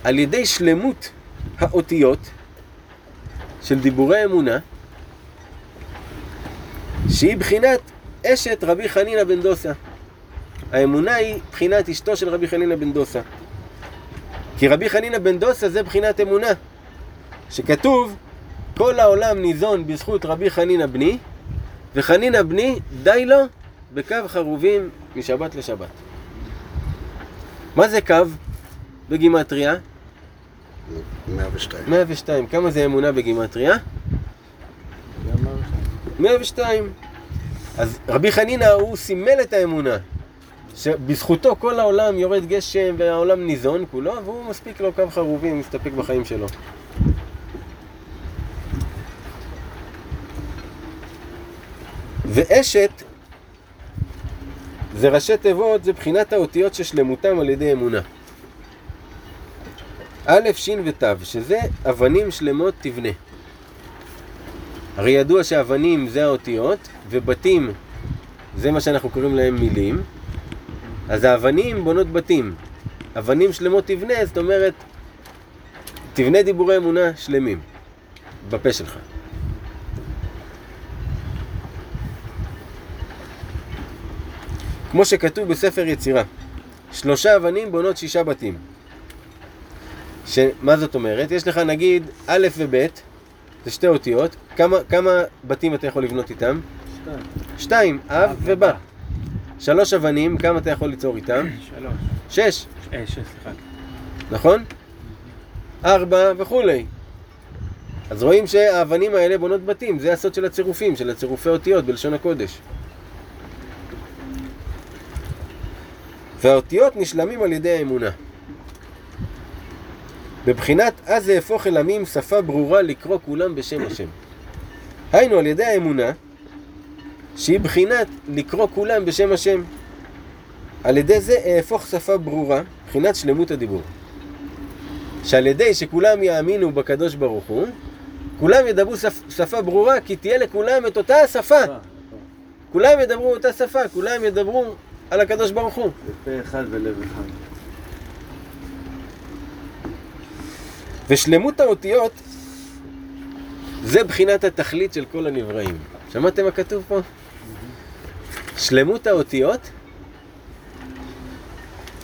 Speaker 1: על ידי שלמות האותיות של דיבורי אמונה, שהיא בחינת אשת רבי חנינא בן דוסה. האמונה היא בחינת אשתו של רבי חנינא בן דוסה. כי רבי חנינא בן דוסה זה בחינת אמונה. שכתוב, כל העולם ניזון בזכות רבי חנינא בני, וחנינא בני די לו בקו חרובים משבת לשבת. מה זה קו בגימטריה?
Speaker 3: 102.
Speaker 1: 102. כמה זה אמונה בגימטריה? 102. אז רבי חנינא הוא סימל את האמונה. שבזכותו כל העולם יורד גשם והעולם ניזון כולו, והוא מספיק לו קו חרובים, מסתפק בחיים שלו. ואשת זה ראשי תיבות, זה בחינת האותיות ששלמותם על ידי אמונה. א', ש' ות', שזה אבנים שלמות תבנה. הרי ידוע שאבנים זה האותיות, ובתים זה מה שאנחנו קוראים להם מילים. אז האבנים בונות בתים. אבנים שלמות תבנה, זאת אומרת, תבנה דיבורי אמונה שלמים בפה שלך. כמו שכתוב בספר יצירה, שלושה אבנים בונות שישה בתים. שמה זאת אומרת? יש לך נגיד א' וב', זה שתי אותיות, כמה, כמה בתים אתה יכול לבנות איתם?
Speaker 8: שתיים.
Speaker 1: שתיים, אב ובא. שלוש אבנים, כמה אתה יכול ליצור איתם?
Speaker 8: שלוש.
Speaker 1: שש,
Speaker 8: אה, שש, סליחה.
Speaker 1: נכון? ארבע וכולי. אז רואים שהאבנים האלה בונות בתים, זה הסוד של הצירופים, של הצירופי אותיות בלשון הקודש. והאותיות נשלמים על ידי האמונה. בבחינת אז אהפוך אל עמים שפה ברורה לקרוא כולם בשם השם. היינו על ידי האמונה, שהיא בחינת לקרוא כולם בשם השם. על ידי זה אהפוך שפה ברורה, בחינת שלמות הדיבור. שעל ידי שכולם יאמינו בקדוש ברוך הוא, כולם ידברו שפ, שפה ברורה, כי תהיה לכולם את אותה השפה. כולם ידברו אותה שפה, כולם ידברו על הקדוש ברוך הוא.
Speaker 4: בפה אחד ולב אחד.
Speaker 1: ושלמות האותיות זה בחינת התכלית של כל הנבראים. שמעתם מה כתוב פה? שלמות האותיות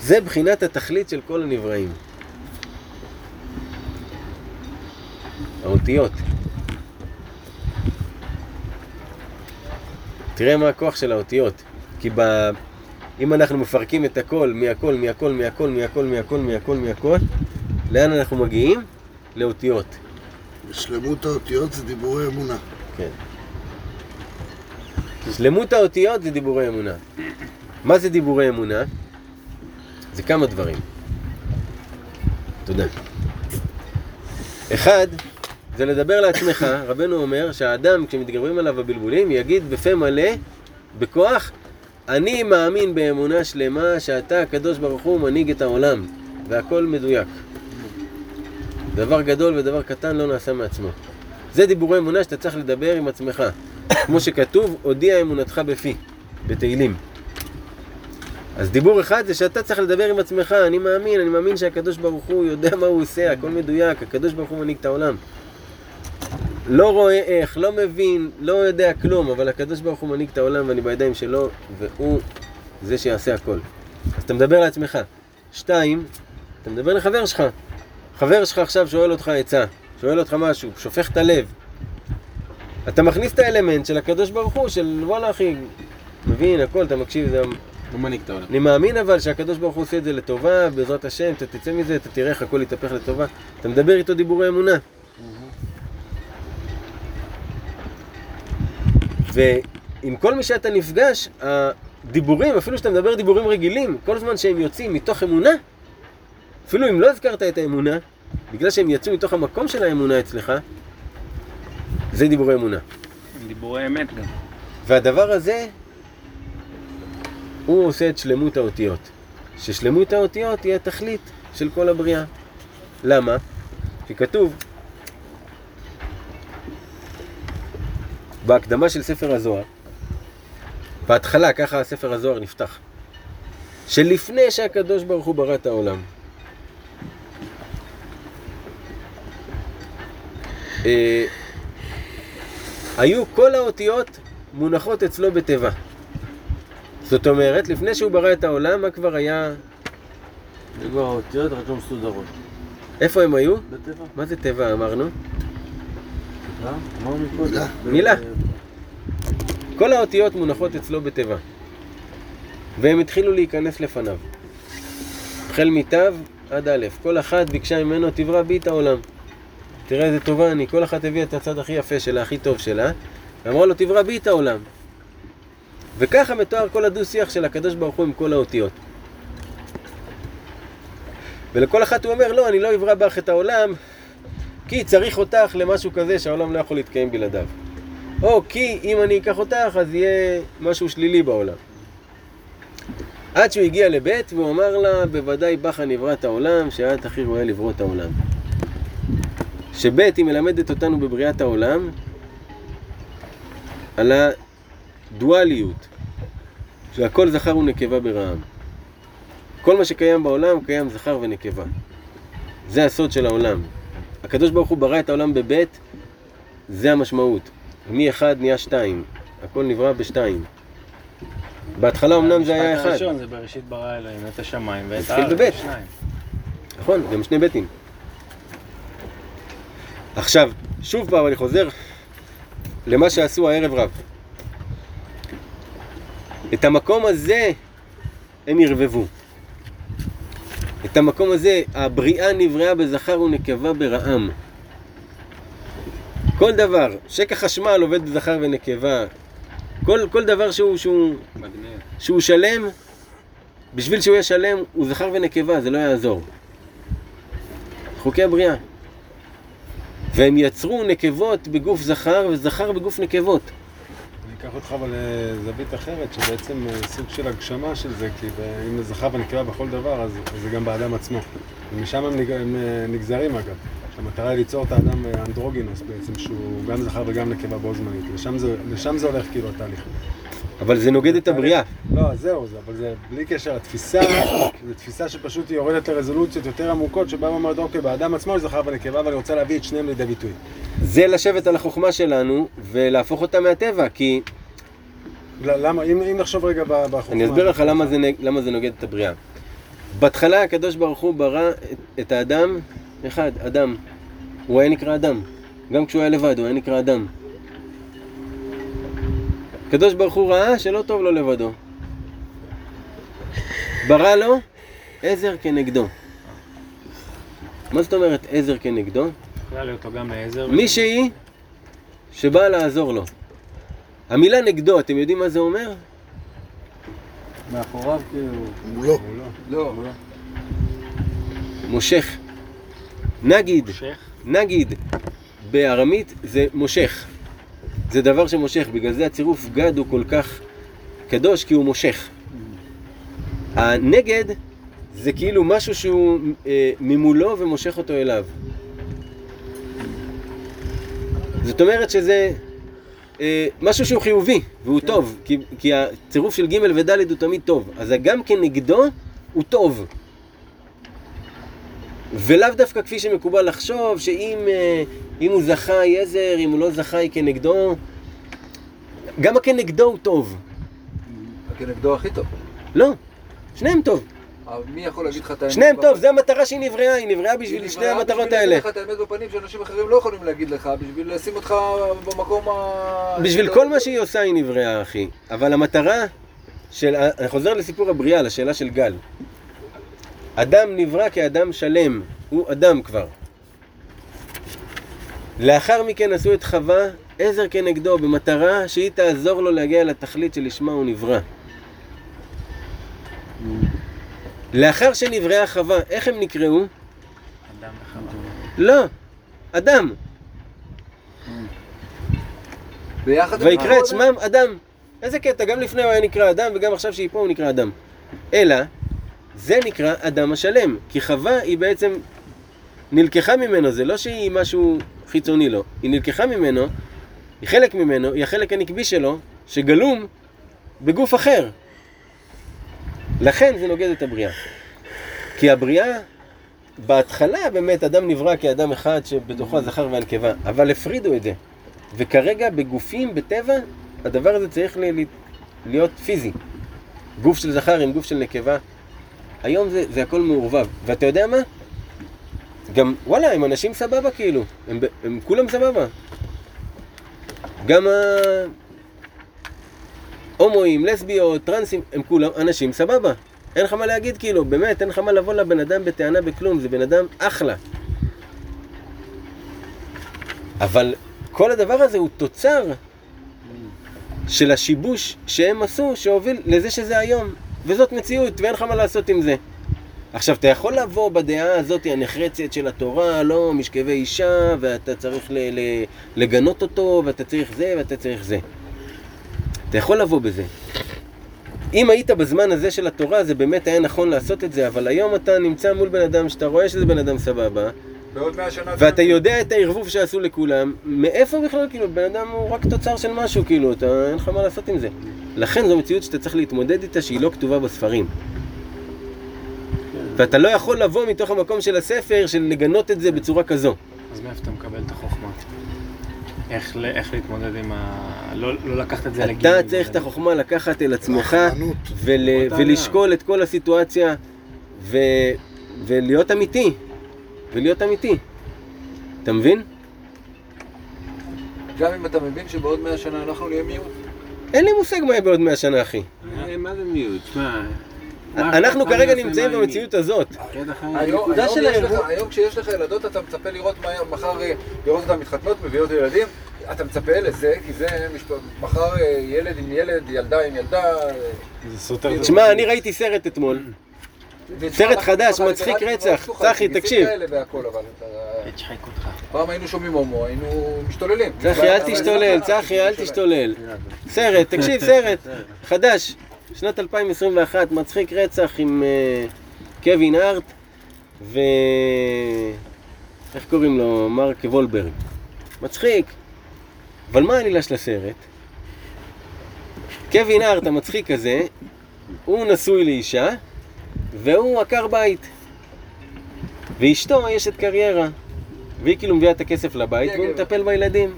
Speaker 1: זה בחינת התכלית של כל הנבראים. האותיות. תראה מה הכוח של האותיות. כי ב... אם אנחנו מפרקים את הכל, מהכל, מהכל, מהכל, מהכל, מהכל, מהכל, מהכל, לאן אנחנו מגיעים? לאותיות.
Speaker 3: שלמות האותיות זה דיבורי אמונה.
Speaker 1: כן. שלמות האותיות זה דיבורי אמונה. מה זה דיבורי אמונה? זה כמה דברים. תודה. אחד, זה לדבר לעצמך, רבנו אומר שהאדם כשמתגברים עליו הבלבולים יגיד בפה מלא, בכוח, אני מאמין באמונה שלמה שאתה הקדוש ברוך הוא מנהיג את העולם והכל מדויק. דבר גדול ודבר קטן לא נעשה מעצמו. זה דיבורי אמונה שאתה צריך לדבר עם עצמך. כמו שכתוב, הודיע אמונתך בפי, בתהילים. אז דיבור אחד זה שאתה צריך לדבר עם עצמך, אני מאמין, אני מאמין שהקדוש ברוך הוא יודע מה הוא עושה, הכל מדויק, הקדוש ברוך הוא מנהיג את העולם. לא רואה איך, לא מבין, לא יודע כלום, אבל הקדוש ברוך הוא מנהיג את העולם ואני בידיים שלו, והוא זה שיעשה הכל. אז אתה מדבר לעצמך. שתיים, אתה מדבר לחבר שלך. חבר שלך עכשיו שואל אותך עצה, שואל אותך משהו, שופך את הלב. אתה מכניס את האלמנט של הקדוש ברוך הוא, של וואלה אחי, מבין הכל, אתה מקשיב, זה...
Speaker 5: הוא מנהיג את העולם.
Speaker 1: אני מאמין אבל שהקדוש ברוך הוא עושה את זה לטובה, בעזרת השם, אתה תצא מזה, אתה תראה איך הכל יתהפך לטובה. אתה מדבר איתו דיבורי אמונה. ועם כל מי שאתה נפגש, הדיבורים, אפילו שאתה מדבר דיבורים רגילים, כל זמן שהם יוצאים מתוך אמונה, אפילו אם לא הזכרת את האמונה, בגלל שהם יצאו מתוך המקום של האמונה אצלך, זה דיבורי אמונה.
Speaker 8: דיבורי אמת גם.
Speaker 1: והדבר הזה, הוא עושה את שלמות האותיות. ששלמות האותיות היא התכלית של כל הבריאה. למה? כי כתוב בהקדמה של ספר הזוהר, בהתחלה, ככה ספר הזוהר נפתח, שלפני שהקדוש ברוך הוא ברא את העולם, אה, היו כל האותיות מונחות אצלו בתיבה. זאת אומרת, לפני שהוא ברא את העולם, מה כבר היה...
Speaker 4: כבר האותיות רק לא מסודרות.
Speaker 1: איפה הם היו?
Speaker 4: בטבע.
Speaker 1: מה זה תיבה אמרנו?
Speaker 4: אה?
Speaker 3: מילה.
Speaker 1: מילה. כל האותיות מונחות אצלו בתיבה. והם התחילו להיכנס לפניו. החל מתו עד א', כל אחת ביקשה ממנו, תברא בי את העולם. תראה איזה טובה אני, כל אחת הביאה את הצד הכי יפה שלה, הכי טוב שלה, ואמרה לו, תברא בי את העולם. וככה מתואר כל הדו-שיח של הקדוש ברוך הוא עם כל האותיות. ולכל אחת הוא אומר, לא, אני לא אברא בך את העולם, כי צריך אותך למשהו כזה שהעולם לא יכול להתקיים בלעדיו. או כי אם אני אקח אותך, אז יהיה משהו שלילי בעולם. עד שהוא הגיע לבית, והוא אמר לה, בוודאי בך נברא את העולם, שאת הכי רואה לברוא את העולם. שבית היא מלמדת אותנו בבריאת העולם על הדואליות, שהכל זכר ונקבה ברעם. כל מה שקיים בעולם קיים זכר ונקבה. זה הסוד של העולם. הקדוש ברוך הוא ברא את העולם בבית, זה המשמעות. מאחד נהיה שתיים, הכל נברא בשתיים. בהתחלה אמנם זה היה
Speaker 8: המשפט
Speaker 1: אחד,
Speaker 8: הראשון זה בראשית ברא אלוהים את השמיים ואת
Speaker 1: התחיל
Speaker 8: הארץ.
Speaker 1: בבית.
Speaker 8: שניים.
Speaker 1: נכון, גם שני ביתים. עכשיו, שוב פעם אני חוזר למה שעשו הערב רב. את המקום הזה הם ערבבו. את המקום הזה, הבריאה נבראה בזכר ונקבה ברעם. כל דבר, שקע חשמל עובד בזכר ונקבה. כל, כל דבר שהוא, שהוא. שהוא שלם, בשביל שהוא יהיה שלם, הוא זכר ונקבה, זה לא יעזור. חוקי הבריאה. והם יצרו נקבות בגוף זכר וזכר בגוף נקבות.
Speaker 2: אני אקח אותך אבל לזווית אחרת, שבעצם אה, סוג של הגשמה של זה, כי אם זכר ונקבה בכל דבר, אז זה גם באדם עצמו. ומשם הם, אה, נגזרים אגב. שהמטרה היא ליצור את האדם אה, אנדרוגינוס בעצם, שהוא גם זכר וגם נקבה בו זמנית. לשם זה, לשם זה הולך כאילו התהליך.
Speaker 1: אבל זה נוגד את הבריאה.
Speaker 2: לא, זהו, זה, אבל זה בלי קשר לתפיסה, זו תפיסה שפשוט היא יורדת לרזולוציות יותר עמוקות, שבה אומרת, אוקיי, באדם עצמו יש זכר ונקבה, ואני רוצה להביא את שניהם לידי ביטוי.
Speaker 1: זה לשבת על החוכמה שלנו ולהפוך אותה מהטבע, כי
Speaker 2: למה, אם, אם נחשוב רגע בחוכמה...
Speaker 1: אני אסביר לך למה זה, למה זה נוגד את הבריאה. בהתחלה הקדוש ברוך הוא ברא את, את האדם, אחד, אדם. הוא היה נקרא אדם. גם כשהוא היה לבד, הוא היה נקרא אדם. הקדוש ברוך הוא ראה שלא טוב לו לבדו. ברא לו עזר כנגדו. מה זאת אומרת עזר כנגדו?
Speaker 8: עזר.
Speaker 1: מישהי שבאה לעזור לו. המילה נגדו, אתם יודעים מה זה אומר?
Speaker 4: מאחוריו כאילו...
Speaker 3: מולו.
Speaker 6: לא,
Speaker 1: מושך. נגיד,
Speaker 8: מושך.
Speaker 1: נגיד, בארמית זה מושך. זה דבר שמושך, בגלל זה הצירוף גד הוא כל כך קדוש, כי הוא מושך. הנגד זה כאילו משהו שהוא אה, ממולו ומושך אותו אליו. זאת אומרת שזה אה, משהו שהוא חיובי והוא טוב, כי, כי הצירוף של ג' וד' הוא תמיד טוב. אז הגם כנגדו הוא טוב. ולאו דווקא כפי שמקובל לחשוב, שאם אה, אם הוא זכה היא עזר, אם הוא לא זכה היא כנגדו. גם הכנגדו הוא טוב.
Speaker 6: כנגדו הכי טוב.
Speaker 1: לא, שניהם טוב.
Speaker 6: מי יכול להגיד לך את האמת?
Speaker 1: שניהם? טוב, זה המטרה שהיא נבראה, היא נבראה
Speaker 6: היא
Speaker 1: בשביל שני
Speaker 6: נבראה
Speaker 1: המטרות
Speaker 6: בשביל
Speaker 1: האלה.
Speaker 6: להגיד לך את האמת בפנים שאנשים אחרים לא יכולים להגיד לך, בשביל לשים אותך במקום ה...
Speaker 1: בשביל כל מה שהיא עושה היא נבראה, אחי. אבל המטרה של... אני חוזר לסיפור הבריאה, לשאלה של גל. אדם נברא כאדם שלם, הוא אדם כבר. לאחר מכן עשו את חווה עזר כנגדו, במטרה שהיא תעזור לו להגיע לתכלית שלשמה הוא נברא. לאחר שנבראה חווה, איך הם נקראו?
Speaker 8: אדם וחווה.
Speaker 1: לא, אדם. ויקרא את שמם אדם. איזה קטע, גם לפני הוא היה נקרא אדם וגם עכשיו שהיא פה הוא נקרא אדם. אלא, זה נקרא אדם השלם. כי חווה היא בעצם נלקחה ממנו, זה לא שהיא משהו חיצוני לו. היא נלקחה ממנו, היא חלק ממנו, היא החלק הנקבי שלו, שגלום בגוף אחר. לכן זה נוגד את הבריאה. כי הבריאה, בהתחלה באמת אדם נברא כאדם אחד שבתוכו הזכר והנקבה, אבל הפרידו את זה. וכרגע בגופים, בטבע, הדבר הזה צריך להיות פיזי. גוף של זכר עם גוף של נקבה. היום זה, זה הכל מעורבב. ואתה יודע מה? גם, וואלה, הם אנשים סבבה כאילו. הם, הם כולם סבבה. גם ה... הומואים, לסביות, טרנסים, הם כולם אנשים סבבה. אין לך מה להגיד כאילו, באמת, אין לך מה לבוא לבן אדם בטענה בכלום, זה בן אדם אחלה. אבל כל הדבר הזה הוא תוצר של השיבוש שהם עשו, שהוביל לזה שזה היום. וזאת מציאות, ואין לך מה לעשות עם זה. עכשיו, אתה יכול לבוא בדעה הזאת הנחרצת של התורה, לא משכבי אישה, ואתה צריך ל- ל- לגנות אותו, ואתה צריך זה, ואתה צריך זה. אתה יכול לבוא בזה. אם היית בזמן הזה של התורה, זה באמת היה נכון לעשות את זה, אבל היום אתה נמצא מול בן אדם שאתה רואה שזה בן אדם סבבה,
Speaker 6: בעוד מאה שנה...
Speaker 1: ואתה יודע את הערבוב שעשו לכולם, מאיפה בכלל, כאילו, בן אדם הוא רק תוצר של משהו, כאילו, אתה, אין לך מה לעשות עם זה. לכן זו מציאות שאתה צריך להתמודד איתה, שהיא לא כתובה בספרים. ואתה לא יכול לבוא מתוך המקום של הספר, של לגנות את זה בצורה כזו.
Speaker 8: אז מאיפה אתה מקבל את החוכמה? איך, ל- איך להתמודד עם ה... לא, לא לקחת את זה לגיל.
Speaker 1: אתה צריך את החוכמה לקחת אל עצמך. ול... ולשקול את כל הסיטואציה ו... ולהיות אמיתי. ולהיות אמיתי. אתה מבין?
Speaker 6: גם אם אתה מבין שבעוד מאה שנה אנחנו נהיה מיעוט.
Speaker 1: אין לי מושג מה יהיה בעוד מאה שנה, אחי.
Speaker 5: אה, מה זה מיעוט? שמע...
Speaker 1: אנחנו
Speaker 5: מה
Speaker 1: כרגע נמצאים
Speaker 5: מה
Speaker 1: במציאות הזאת.
Speaker 6: היום,
Speaker 1: הנקודה של
Speaker 6: לך, היום כשיש לך ילדות אתה מצפה לראות מה, מחר, אה, לראות אותן מתחתנות, מביאות ילדים, אתה מצפה לזה, כי זה. מחר אה, ילד עם ילד, ילדה עם ילדה.
Speaker 2: זה סותר את
Speaker 1: תשמע, אני ראיתי סרט אתמול. סרט חדש, מצחיק רצח. צחי, תקשיב.
Speaker 8: יצ'חק אותך.
Speaker 6: פעם היינו שומעים הומו, היינו משתוללים.
Speaker 1: צחי, אל תשתולל, צחי, אל תשתולל. סרט, תקשיב, סרט חדש, שנת 2021, מצחיק רצח עם אה, קווין הארט ו... איך קוראים לו? מרק וולברג. מצחיק. אבל מה העלילה של הסרט? קווין הארט המצחיק הזה, הוא נשוי לאישה והוא עקר בית. ואשתו יש את קריירה. והיא כאילו מביאה את הכסף לבית והוא. מטפל בילדים.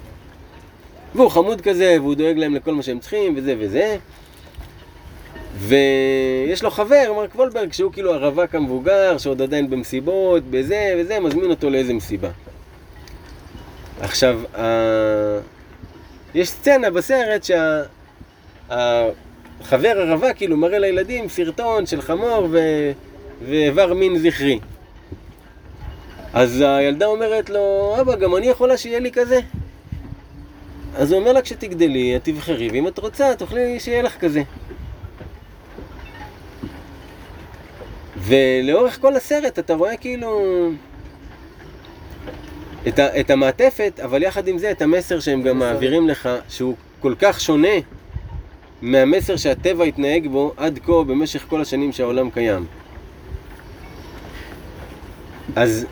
Speaker 1: והוא חמוד כזה, והוא דואג להם לכל מה שהם צריכים, וזה וזה. ויש לו חבר, מרק וולברג, שהוא כאילו הרווק המבוגר, שעוד עדיין במסיבות, בזה וזה, מזמין אותו לאיזה מסיבה. עכשיו, ה... יש סצנה בסרט שהחבר הרווק כאילו מראה לילדים סרטון של חמור ו... ואיבר מין זכרי. אז הילדה אומרת לו, אבא, גם אני יכולה שיהיה לי כזה? אז הוא אומר לה, כשתגדלי, את תבחרי, ואם את רוצה, תוכלי שיהיה לך כזה. ולאורך כל הסרט אתה רואה כאילו את, ה, את המעטפת, אבל יחד עם זה את המסר שהם גם מעבירים לך, שהוא כל כך שונה מהמסר שהטבע התנהג בו עד כה במשך כל השנים שהעולם קיים. אז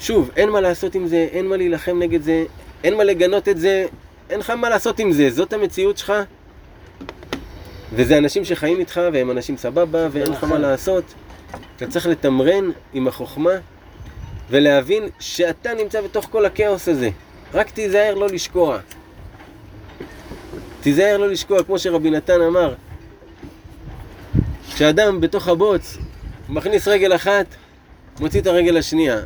Speaker 1: שוב, אין מה לעשות עם זה, אין מה להילחם נגד זה, אין מה לגנות את זה, אין לך מה לעשות עם זה, זאת המציאות שלך. וזה אנשים שחיים איתך והם אנשים סבבה ואין לך מה לעשות. אתה צריך לתמרן עם החוכמה ולהבין שאתה נמצא בתוך כל הכאוס הזה. רק תיזהר לא לשקוע. תיזהר לא לשקוע, כמו שרבי נתן אמר. כשאדם בתוך הבוץ מכניס רגל אחת, מוציא את הרגל השנייה.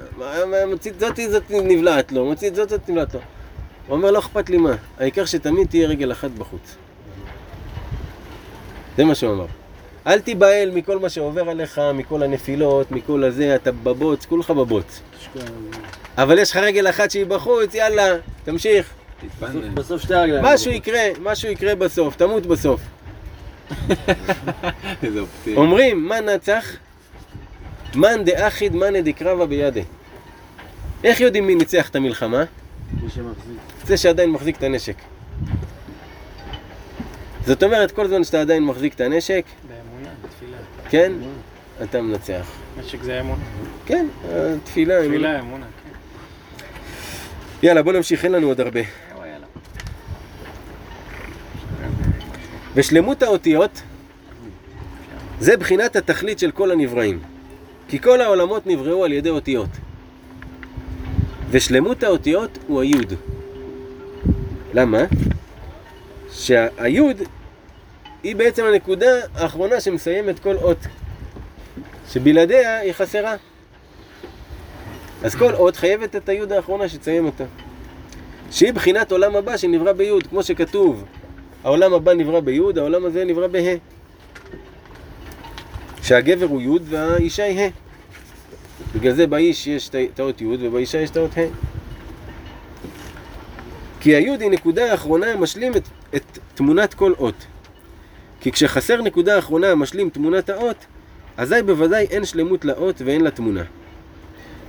Speaker 1: מוציא את זאתי, זאת נבלעת לו, מוציא את זאת, זאת נבלעת לו. הוא אומר, לא אכפת לי מה, העיקר שתמיד תהיה רגל אחת בחוץ. זה מה שהוא אמר. אל תיבהל מכל מה שעובר עליך, מכל הנפילות, מכל הזה, אתה בבוץ, כולך בבוץ. אבל יש לך רגל אחת שהיא בחוץ, יאללה, תמשיך.
Speaker 4: בסוף שתי הרגליים.
Speaker 1: משהו יקרה, משהו יקרה בסוף, תמות בסוף.
Speaker 5: איזה אופטימי.
Speaker 1: אומרים, מה נצח? מאן דאחיד מאנה דקרבה בידה. איך יודעים מי ניצח את המלחמה?
Speaker 4: מי שמחזיק.
Speaker 1: זה שעדיין מחזיק את הנשק. זאת אומרת, כל זמן שאתה עדיין מחזיק את הנשק,
Speaker 8: באמונה, בתפילה.
Speaker 1: כן, אתה מנצח.
Speaker 8: נשק זה אמונה.
Speaker 1: כן, התפילה.
Speaker 8: תפילה, אמונה, כן.
Speaker 1: יאללה, בוא נמשיך, אין לנו עוד הרבה.
Speaker 8: יאללה, יאללה.
Speaker 1: ושלמות האותיות זה בחינת התכלית של כל הנבראים. כי כל העולמות נבראו על ידי אותיות. ושלמות האותיות הוא היוד. למה? שהיוד היא בעצם הנקודה האחרונה שמסיימת כל אות. שבלעדיה היא חסרה. אז כל אות חייבת את היוד האחרונה שתסיים אותה. שהיא בחינת עולם הבא שנברא ביוד, כמו שכתוב העולם הבא נברא ביוד, העולם הזה נברא בה'. שהגבר הוא יוד והאישה היא ה'. בגלל זה באיש יש ת- תאות יוד ובאישה יש תאות ה'. כי היוד היא נקודה האחרונה המשלים את, את תמונת כל אות. כי כשחסר נקודה אחרונה המשלים תמונת האות, אזי בוודאי אין שלמות לאות ואין לה תמונה.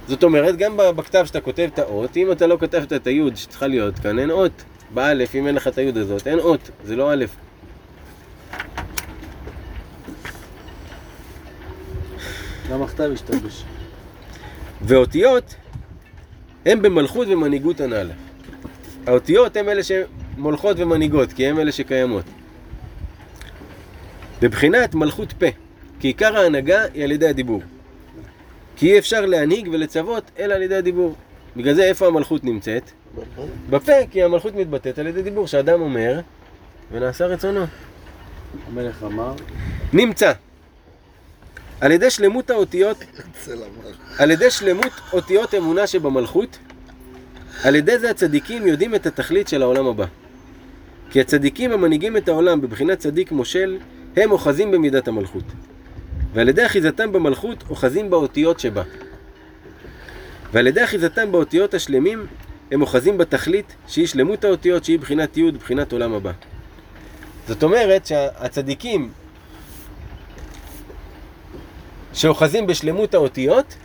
Speaker 1: זאת אומרת, גם בכתב שאתה כותב את האות, אם אתה לא כתבת את היוד שצריכה להיות כאן, אין אות. באלף, אם אין לך את היוד הזאת, אין אות, זה לא א'.
Speaker 4: גם הכתב השתבש.
Speaker 1: ואותיות הם במלכות ומנהיגות הנ"ל. האותיות הם אלה שמולכות ומנהיגות, כי הם אלה שקיימות. בבחינת מלכות פה, כי עיקר ההנהגה היא על ידי הדיבור. כי אי אפשר להנהיג ולצוות אלא על ידי הדיבור. בגלל זה איפה המלכות נמצאת? בפה, כי המלכות מתבטאת על ידי דיבור, שאדם אומר ונעשה רצונו.
Speaker 4: המלך אמר,
Speaker 1: נמצא. על ידי שלמות האותיות. על ידי שלמות אותיות אמונה שבמלכות, על ידי זה הצדיקים יודעים את התכלית של העולם הבא. כי הצדיקים המנהיגים את העולם בבחינת צדיק מושל, הם אוחזים במידת המלכות. ועל ידי אחיזתם במלכות, אוחזים באותיות שבה. ועל ידי אחיזתם באותיות השלמים, הם אוחזים בתכלית, שהיא שלמות האותיות, שהיא בחינת י', בחינת עולם הבא. זאת אומרת שהצדיקים שאוחזים בשלמות האותיות,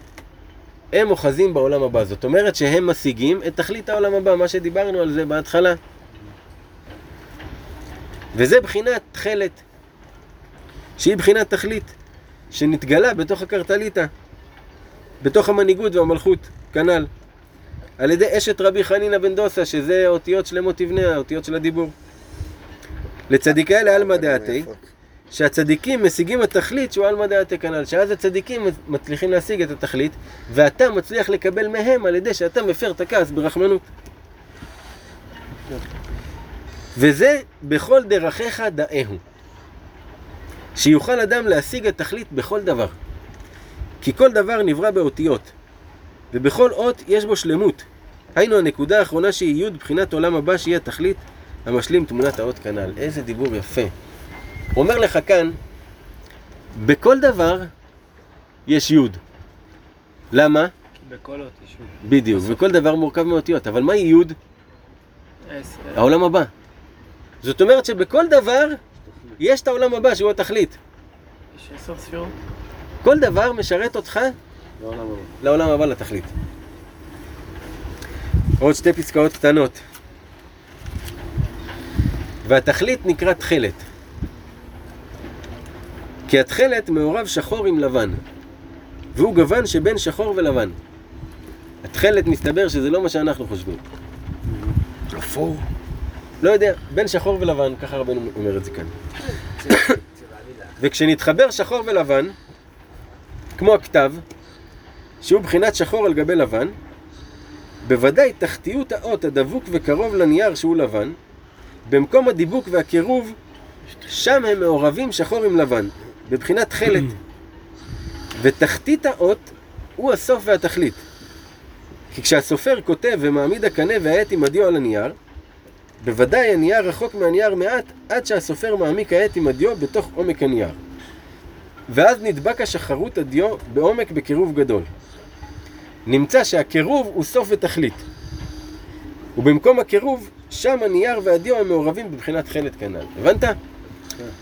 Speaker 1: הם אוחזים בעולם הבא. זאת אומרת שהם משיגים את תכלית העולם הבא, מה שדיברנו על זה בהתחלה. וזה בחינת תכלת, שהיא בחינת תכלית, שנתגלה בתוך הקרטליטה, בתוך המנהיגות והמלכות, כנ"ל. על ידי אשת רבי חנינא בן דוסה, שזה אותיות שלמות תבנה, האותיות של הדיבור. לצדיקי לעלמא דעתי, שהצדיקים משיגים התכלית שהוא עלמא דעתי כנ"ל, שאז הצדיקים מצליחים להשיג את התכלית, ואתה מצליח לקבל מהם על ידי שאתה מפר את הכעס ברחמנות. וזה בכל דרכיך דאהו. שיוכל אדם להשיג התכלית בכל דבר. כי כל דבר נברא באותיות, ובכל אות יש בו שלמות. היינו הנקודה האחרונה שהיא י' בחינת עולם הבא שהיא התכלית המשלים תמונת האות כנ"ל. איזה דיבור יפה. הוא אומר לך כאן, בכל דבר יש י'. למה?
Speaker 8: בכל אות ישוב.
Speaker 1: בדיוק, וכל דבר מורכב מאותיות, אבל מהי י'? העולם הבא. זאת אומרת שבכל דבר יש את העולם הבא שהוא התכלית.
Speaker 8: יש עשר ספירות.
Speaker 1: כל דבר משרת אותך
Speaker 4: לעולם הבא.
Speaker 1: לעולם הבא לתכלית. עוד שתי פסקאות קטנות. והתכלית נקרא תכלת. כי התכלת מעורב שחור עם לבן, והוא גוון שבין שחור ולבן. התכלת מסתבר שזה לא מה שאנחנו חושבים.
Speaker 3: אפור.
Speaker 1: לא יודע, בין שחור ולבן, ככה רבנו אומר את זה כאן. וכשנתחבר שחור ולבן, כמו הכתב, שהוא בחינת שחור על גבי לבן, בוודאי תחתיות האות הדבוק וקרוב לנייר שהוא לבן, במקום הדיבוק והקירוב, שם הם מעורבים שחור עם לבן, בבחינת תכלת. ותחתית האות הוא הסוף והתכלית. כי כשהסופר כותב ומעמיד הקנה והעט עם הדיו על הנייר, בוודאי הנייר רחוק מהנייר מעט, עד שהסופר מעמיק העט עם הדיו בתוך עומק הנייר. ואז נדבק השחרות הדיו בעומק בקירוב גדול. נמצא שהקירוב הוא סוף ותכלית. ובמקום הקירוב, שם הנייר והדיו הם מעורבים בבחינת חלת כנ"ל. הבנת?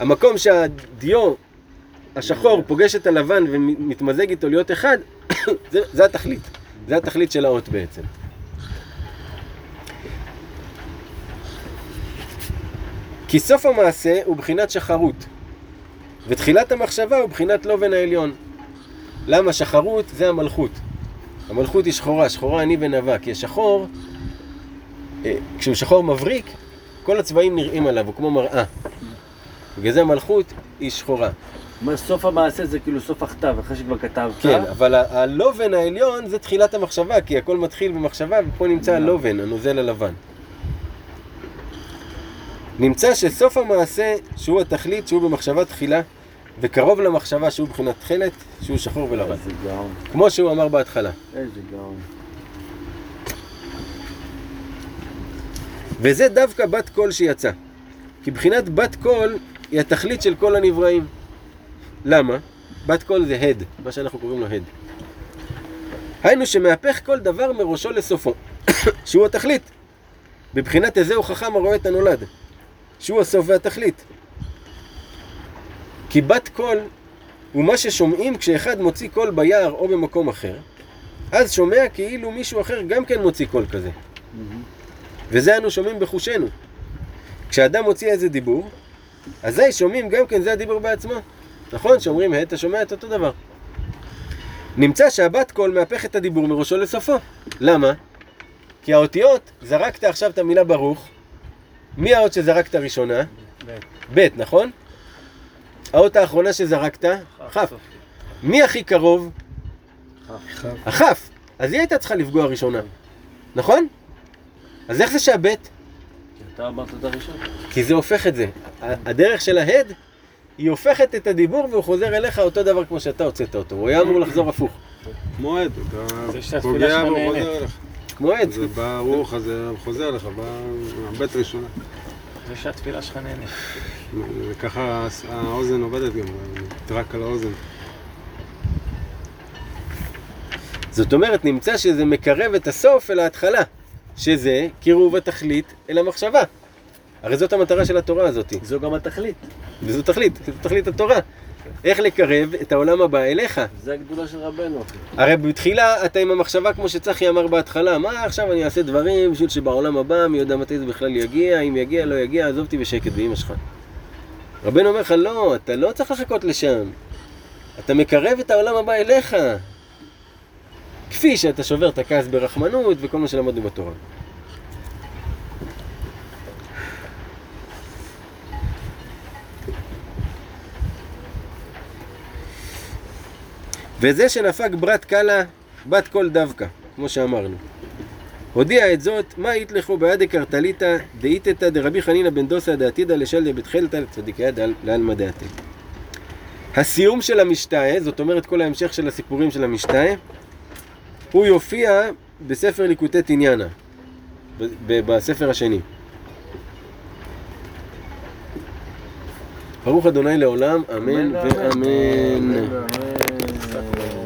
Speaker 1: המקום שהדיו השחור פוגש את הלבן ומתמזג איתו להיות אחד, זה, זה התכלית. זה התכלית של האות בעצם. כי סוף המעשה הוא בחינת שחרות, ותחילת המחשבה הוא בחינת לובן העליון. למה שחרות זה המלכות. המלכות היא שחורה, שחורה אני ונאווה, כי השחור, אה, כשהוא שחור מבריק, כל הצבעים נראים עליו, הוא כמו מראה. בגלל זה המלכות היא שחורה.
Speaker 4: אומר, סוף המעשה זה כאילו סוף הכתב, אחרי שכבר כתבת.
Speaker 1: כן, אבל הלובן העליון זה תחילת המחשבה, כי הכל מתחיל במחשבה, ופה נמצא הלובן, הנוזל הלבן. נמצא שסוף המעשה, שהוא התכלית, שהוא במחשבה תחילה, וקרוב למחשבה שהוא מבחינת תכלת, שהוא שחור ולבן.
Speaker 4: איזה גאון,
Speaker 1: כמו שהוא אמר בהתחלה.
Speaker 4: איזה גאון.
Speaker 1: וזה דווקא בת קול שיצא. כי בחינת בת קול היא התכלית של כל הנבראים. למה? בת קול זה הד, מה שאנחנו קוראים לו הד. היינו שמהפך כל דבר מראשו לסופו, שהוא התכלית. בבחינת איזהו חכם הרואה את הנולד, שהוא הסוף והתכלית. כי בת קול הוא מה ששומעים כשאחד מוציא קול ביער או במקום אחר, אז שומע כאילו מישהו אחר גם כן מוציא קול כזה. וזה אנו שומעים בחושנו. כשאדם מוציא איזה דיבור, אזי שומעים גם כן זה הדיבור בעצמו. נכון? שאומרים, אתה שומע את אותו דבר. נמצא שהבת קול מהפך את הדיבור מראשו לסופו. למה? כי האותיות, זרקת עכשיו את המילה ברוך, מי האות שזרקת ראשונה? ב', נכון? האות האחרונה שזרקת? כ'. מי הכי קרוב? הכף. אז היא הייתה צריכה לפגוע ראשונה, נכון? אז איך זה שהבית?
Speaker 4: אתה אמרת את הראשון.
Speaker 1: כי זה הופך את זה. הדרך של ההד, היא הופכת את הדיבור והוא חוזר אליך אותו דבר כמו שאתה הוצאת אותו. הוא היה אמור לחזור הפוך.
Speaker 2: כמו עד, אתה פוגע והוא. חוזר אליך.
Speaker 1: כמו עד.
Speaker 2: זה בא רוח, אז זה חוזר לך, בא הבית ראשונה.
Speaker 8: זה שהתפילה שלך נהנית.
Speaker 2: וככה האוזן עובדת גם, נטרק על האוזן.
Speaker 1: זאת אומרת, נמצא שזה מקרב את הסוף אל ההתחלה, שזה קירוב התכלית אל המחשבה. הרי זאת המטרה של התורה הזאת,
Speaker 4: זו גם התכלית.
Speaker 1: וזו תכלית, זו תכלית התורה. איך לקרב את העולם הבא אליך.
Speaker 4: זה הגדולה של רבנו.
Speaker 1: הרי בתחילה אתה עם המחשבה כמו שצחי אמר בהתחלה, מה עכשיו אני אעשה דברים בשביל שבעולם הבא מי יודע מתי זה בכלל יגיע, אם יגיע לא יגיע, עזוב אותי בשקט באמא שלך. רבנו אומר לך, לא, אתה לא צריך לחכות לשם. אתה מקרב את העולם הבא אליך. כפי שאתה שובר את הכעס ברחמנות וכל מה שלמדנו בתורה. וזה שנפק ברת קלה בת קול דווקא, כמו שאמרנו. הודיע את זאת, מה יתלכו בעדי קרטליתא דאיתתא דרבי חנינא בן דוסא דעתידא לשל דבית חלתא לצדיקיה לעלמא דעתי. הסיום של המשתאה, זאת אומרת כל ההמשך של הסיפורים של המשתאה, הוא יופיע בספר ליקוטי תניאנה, בספר השני. ברוך אדוני לעולם, אמן ואמן.
Speaker 4: אמן.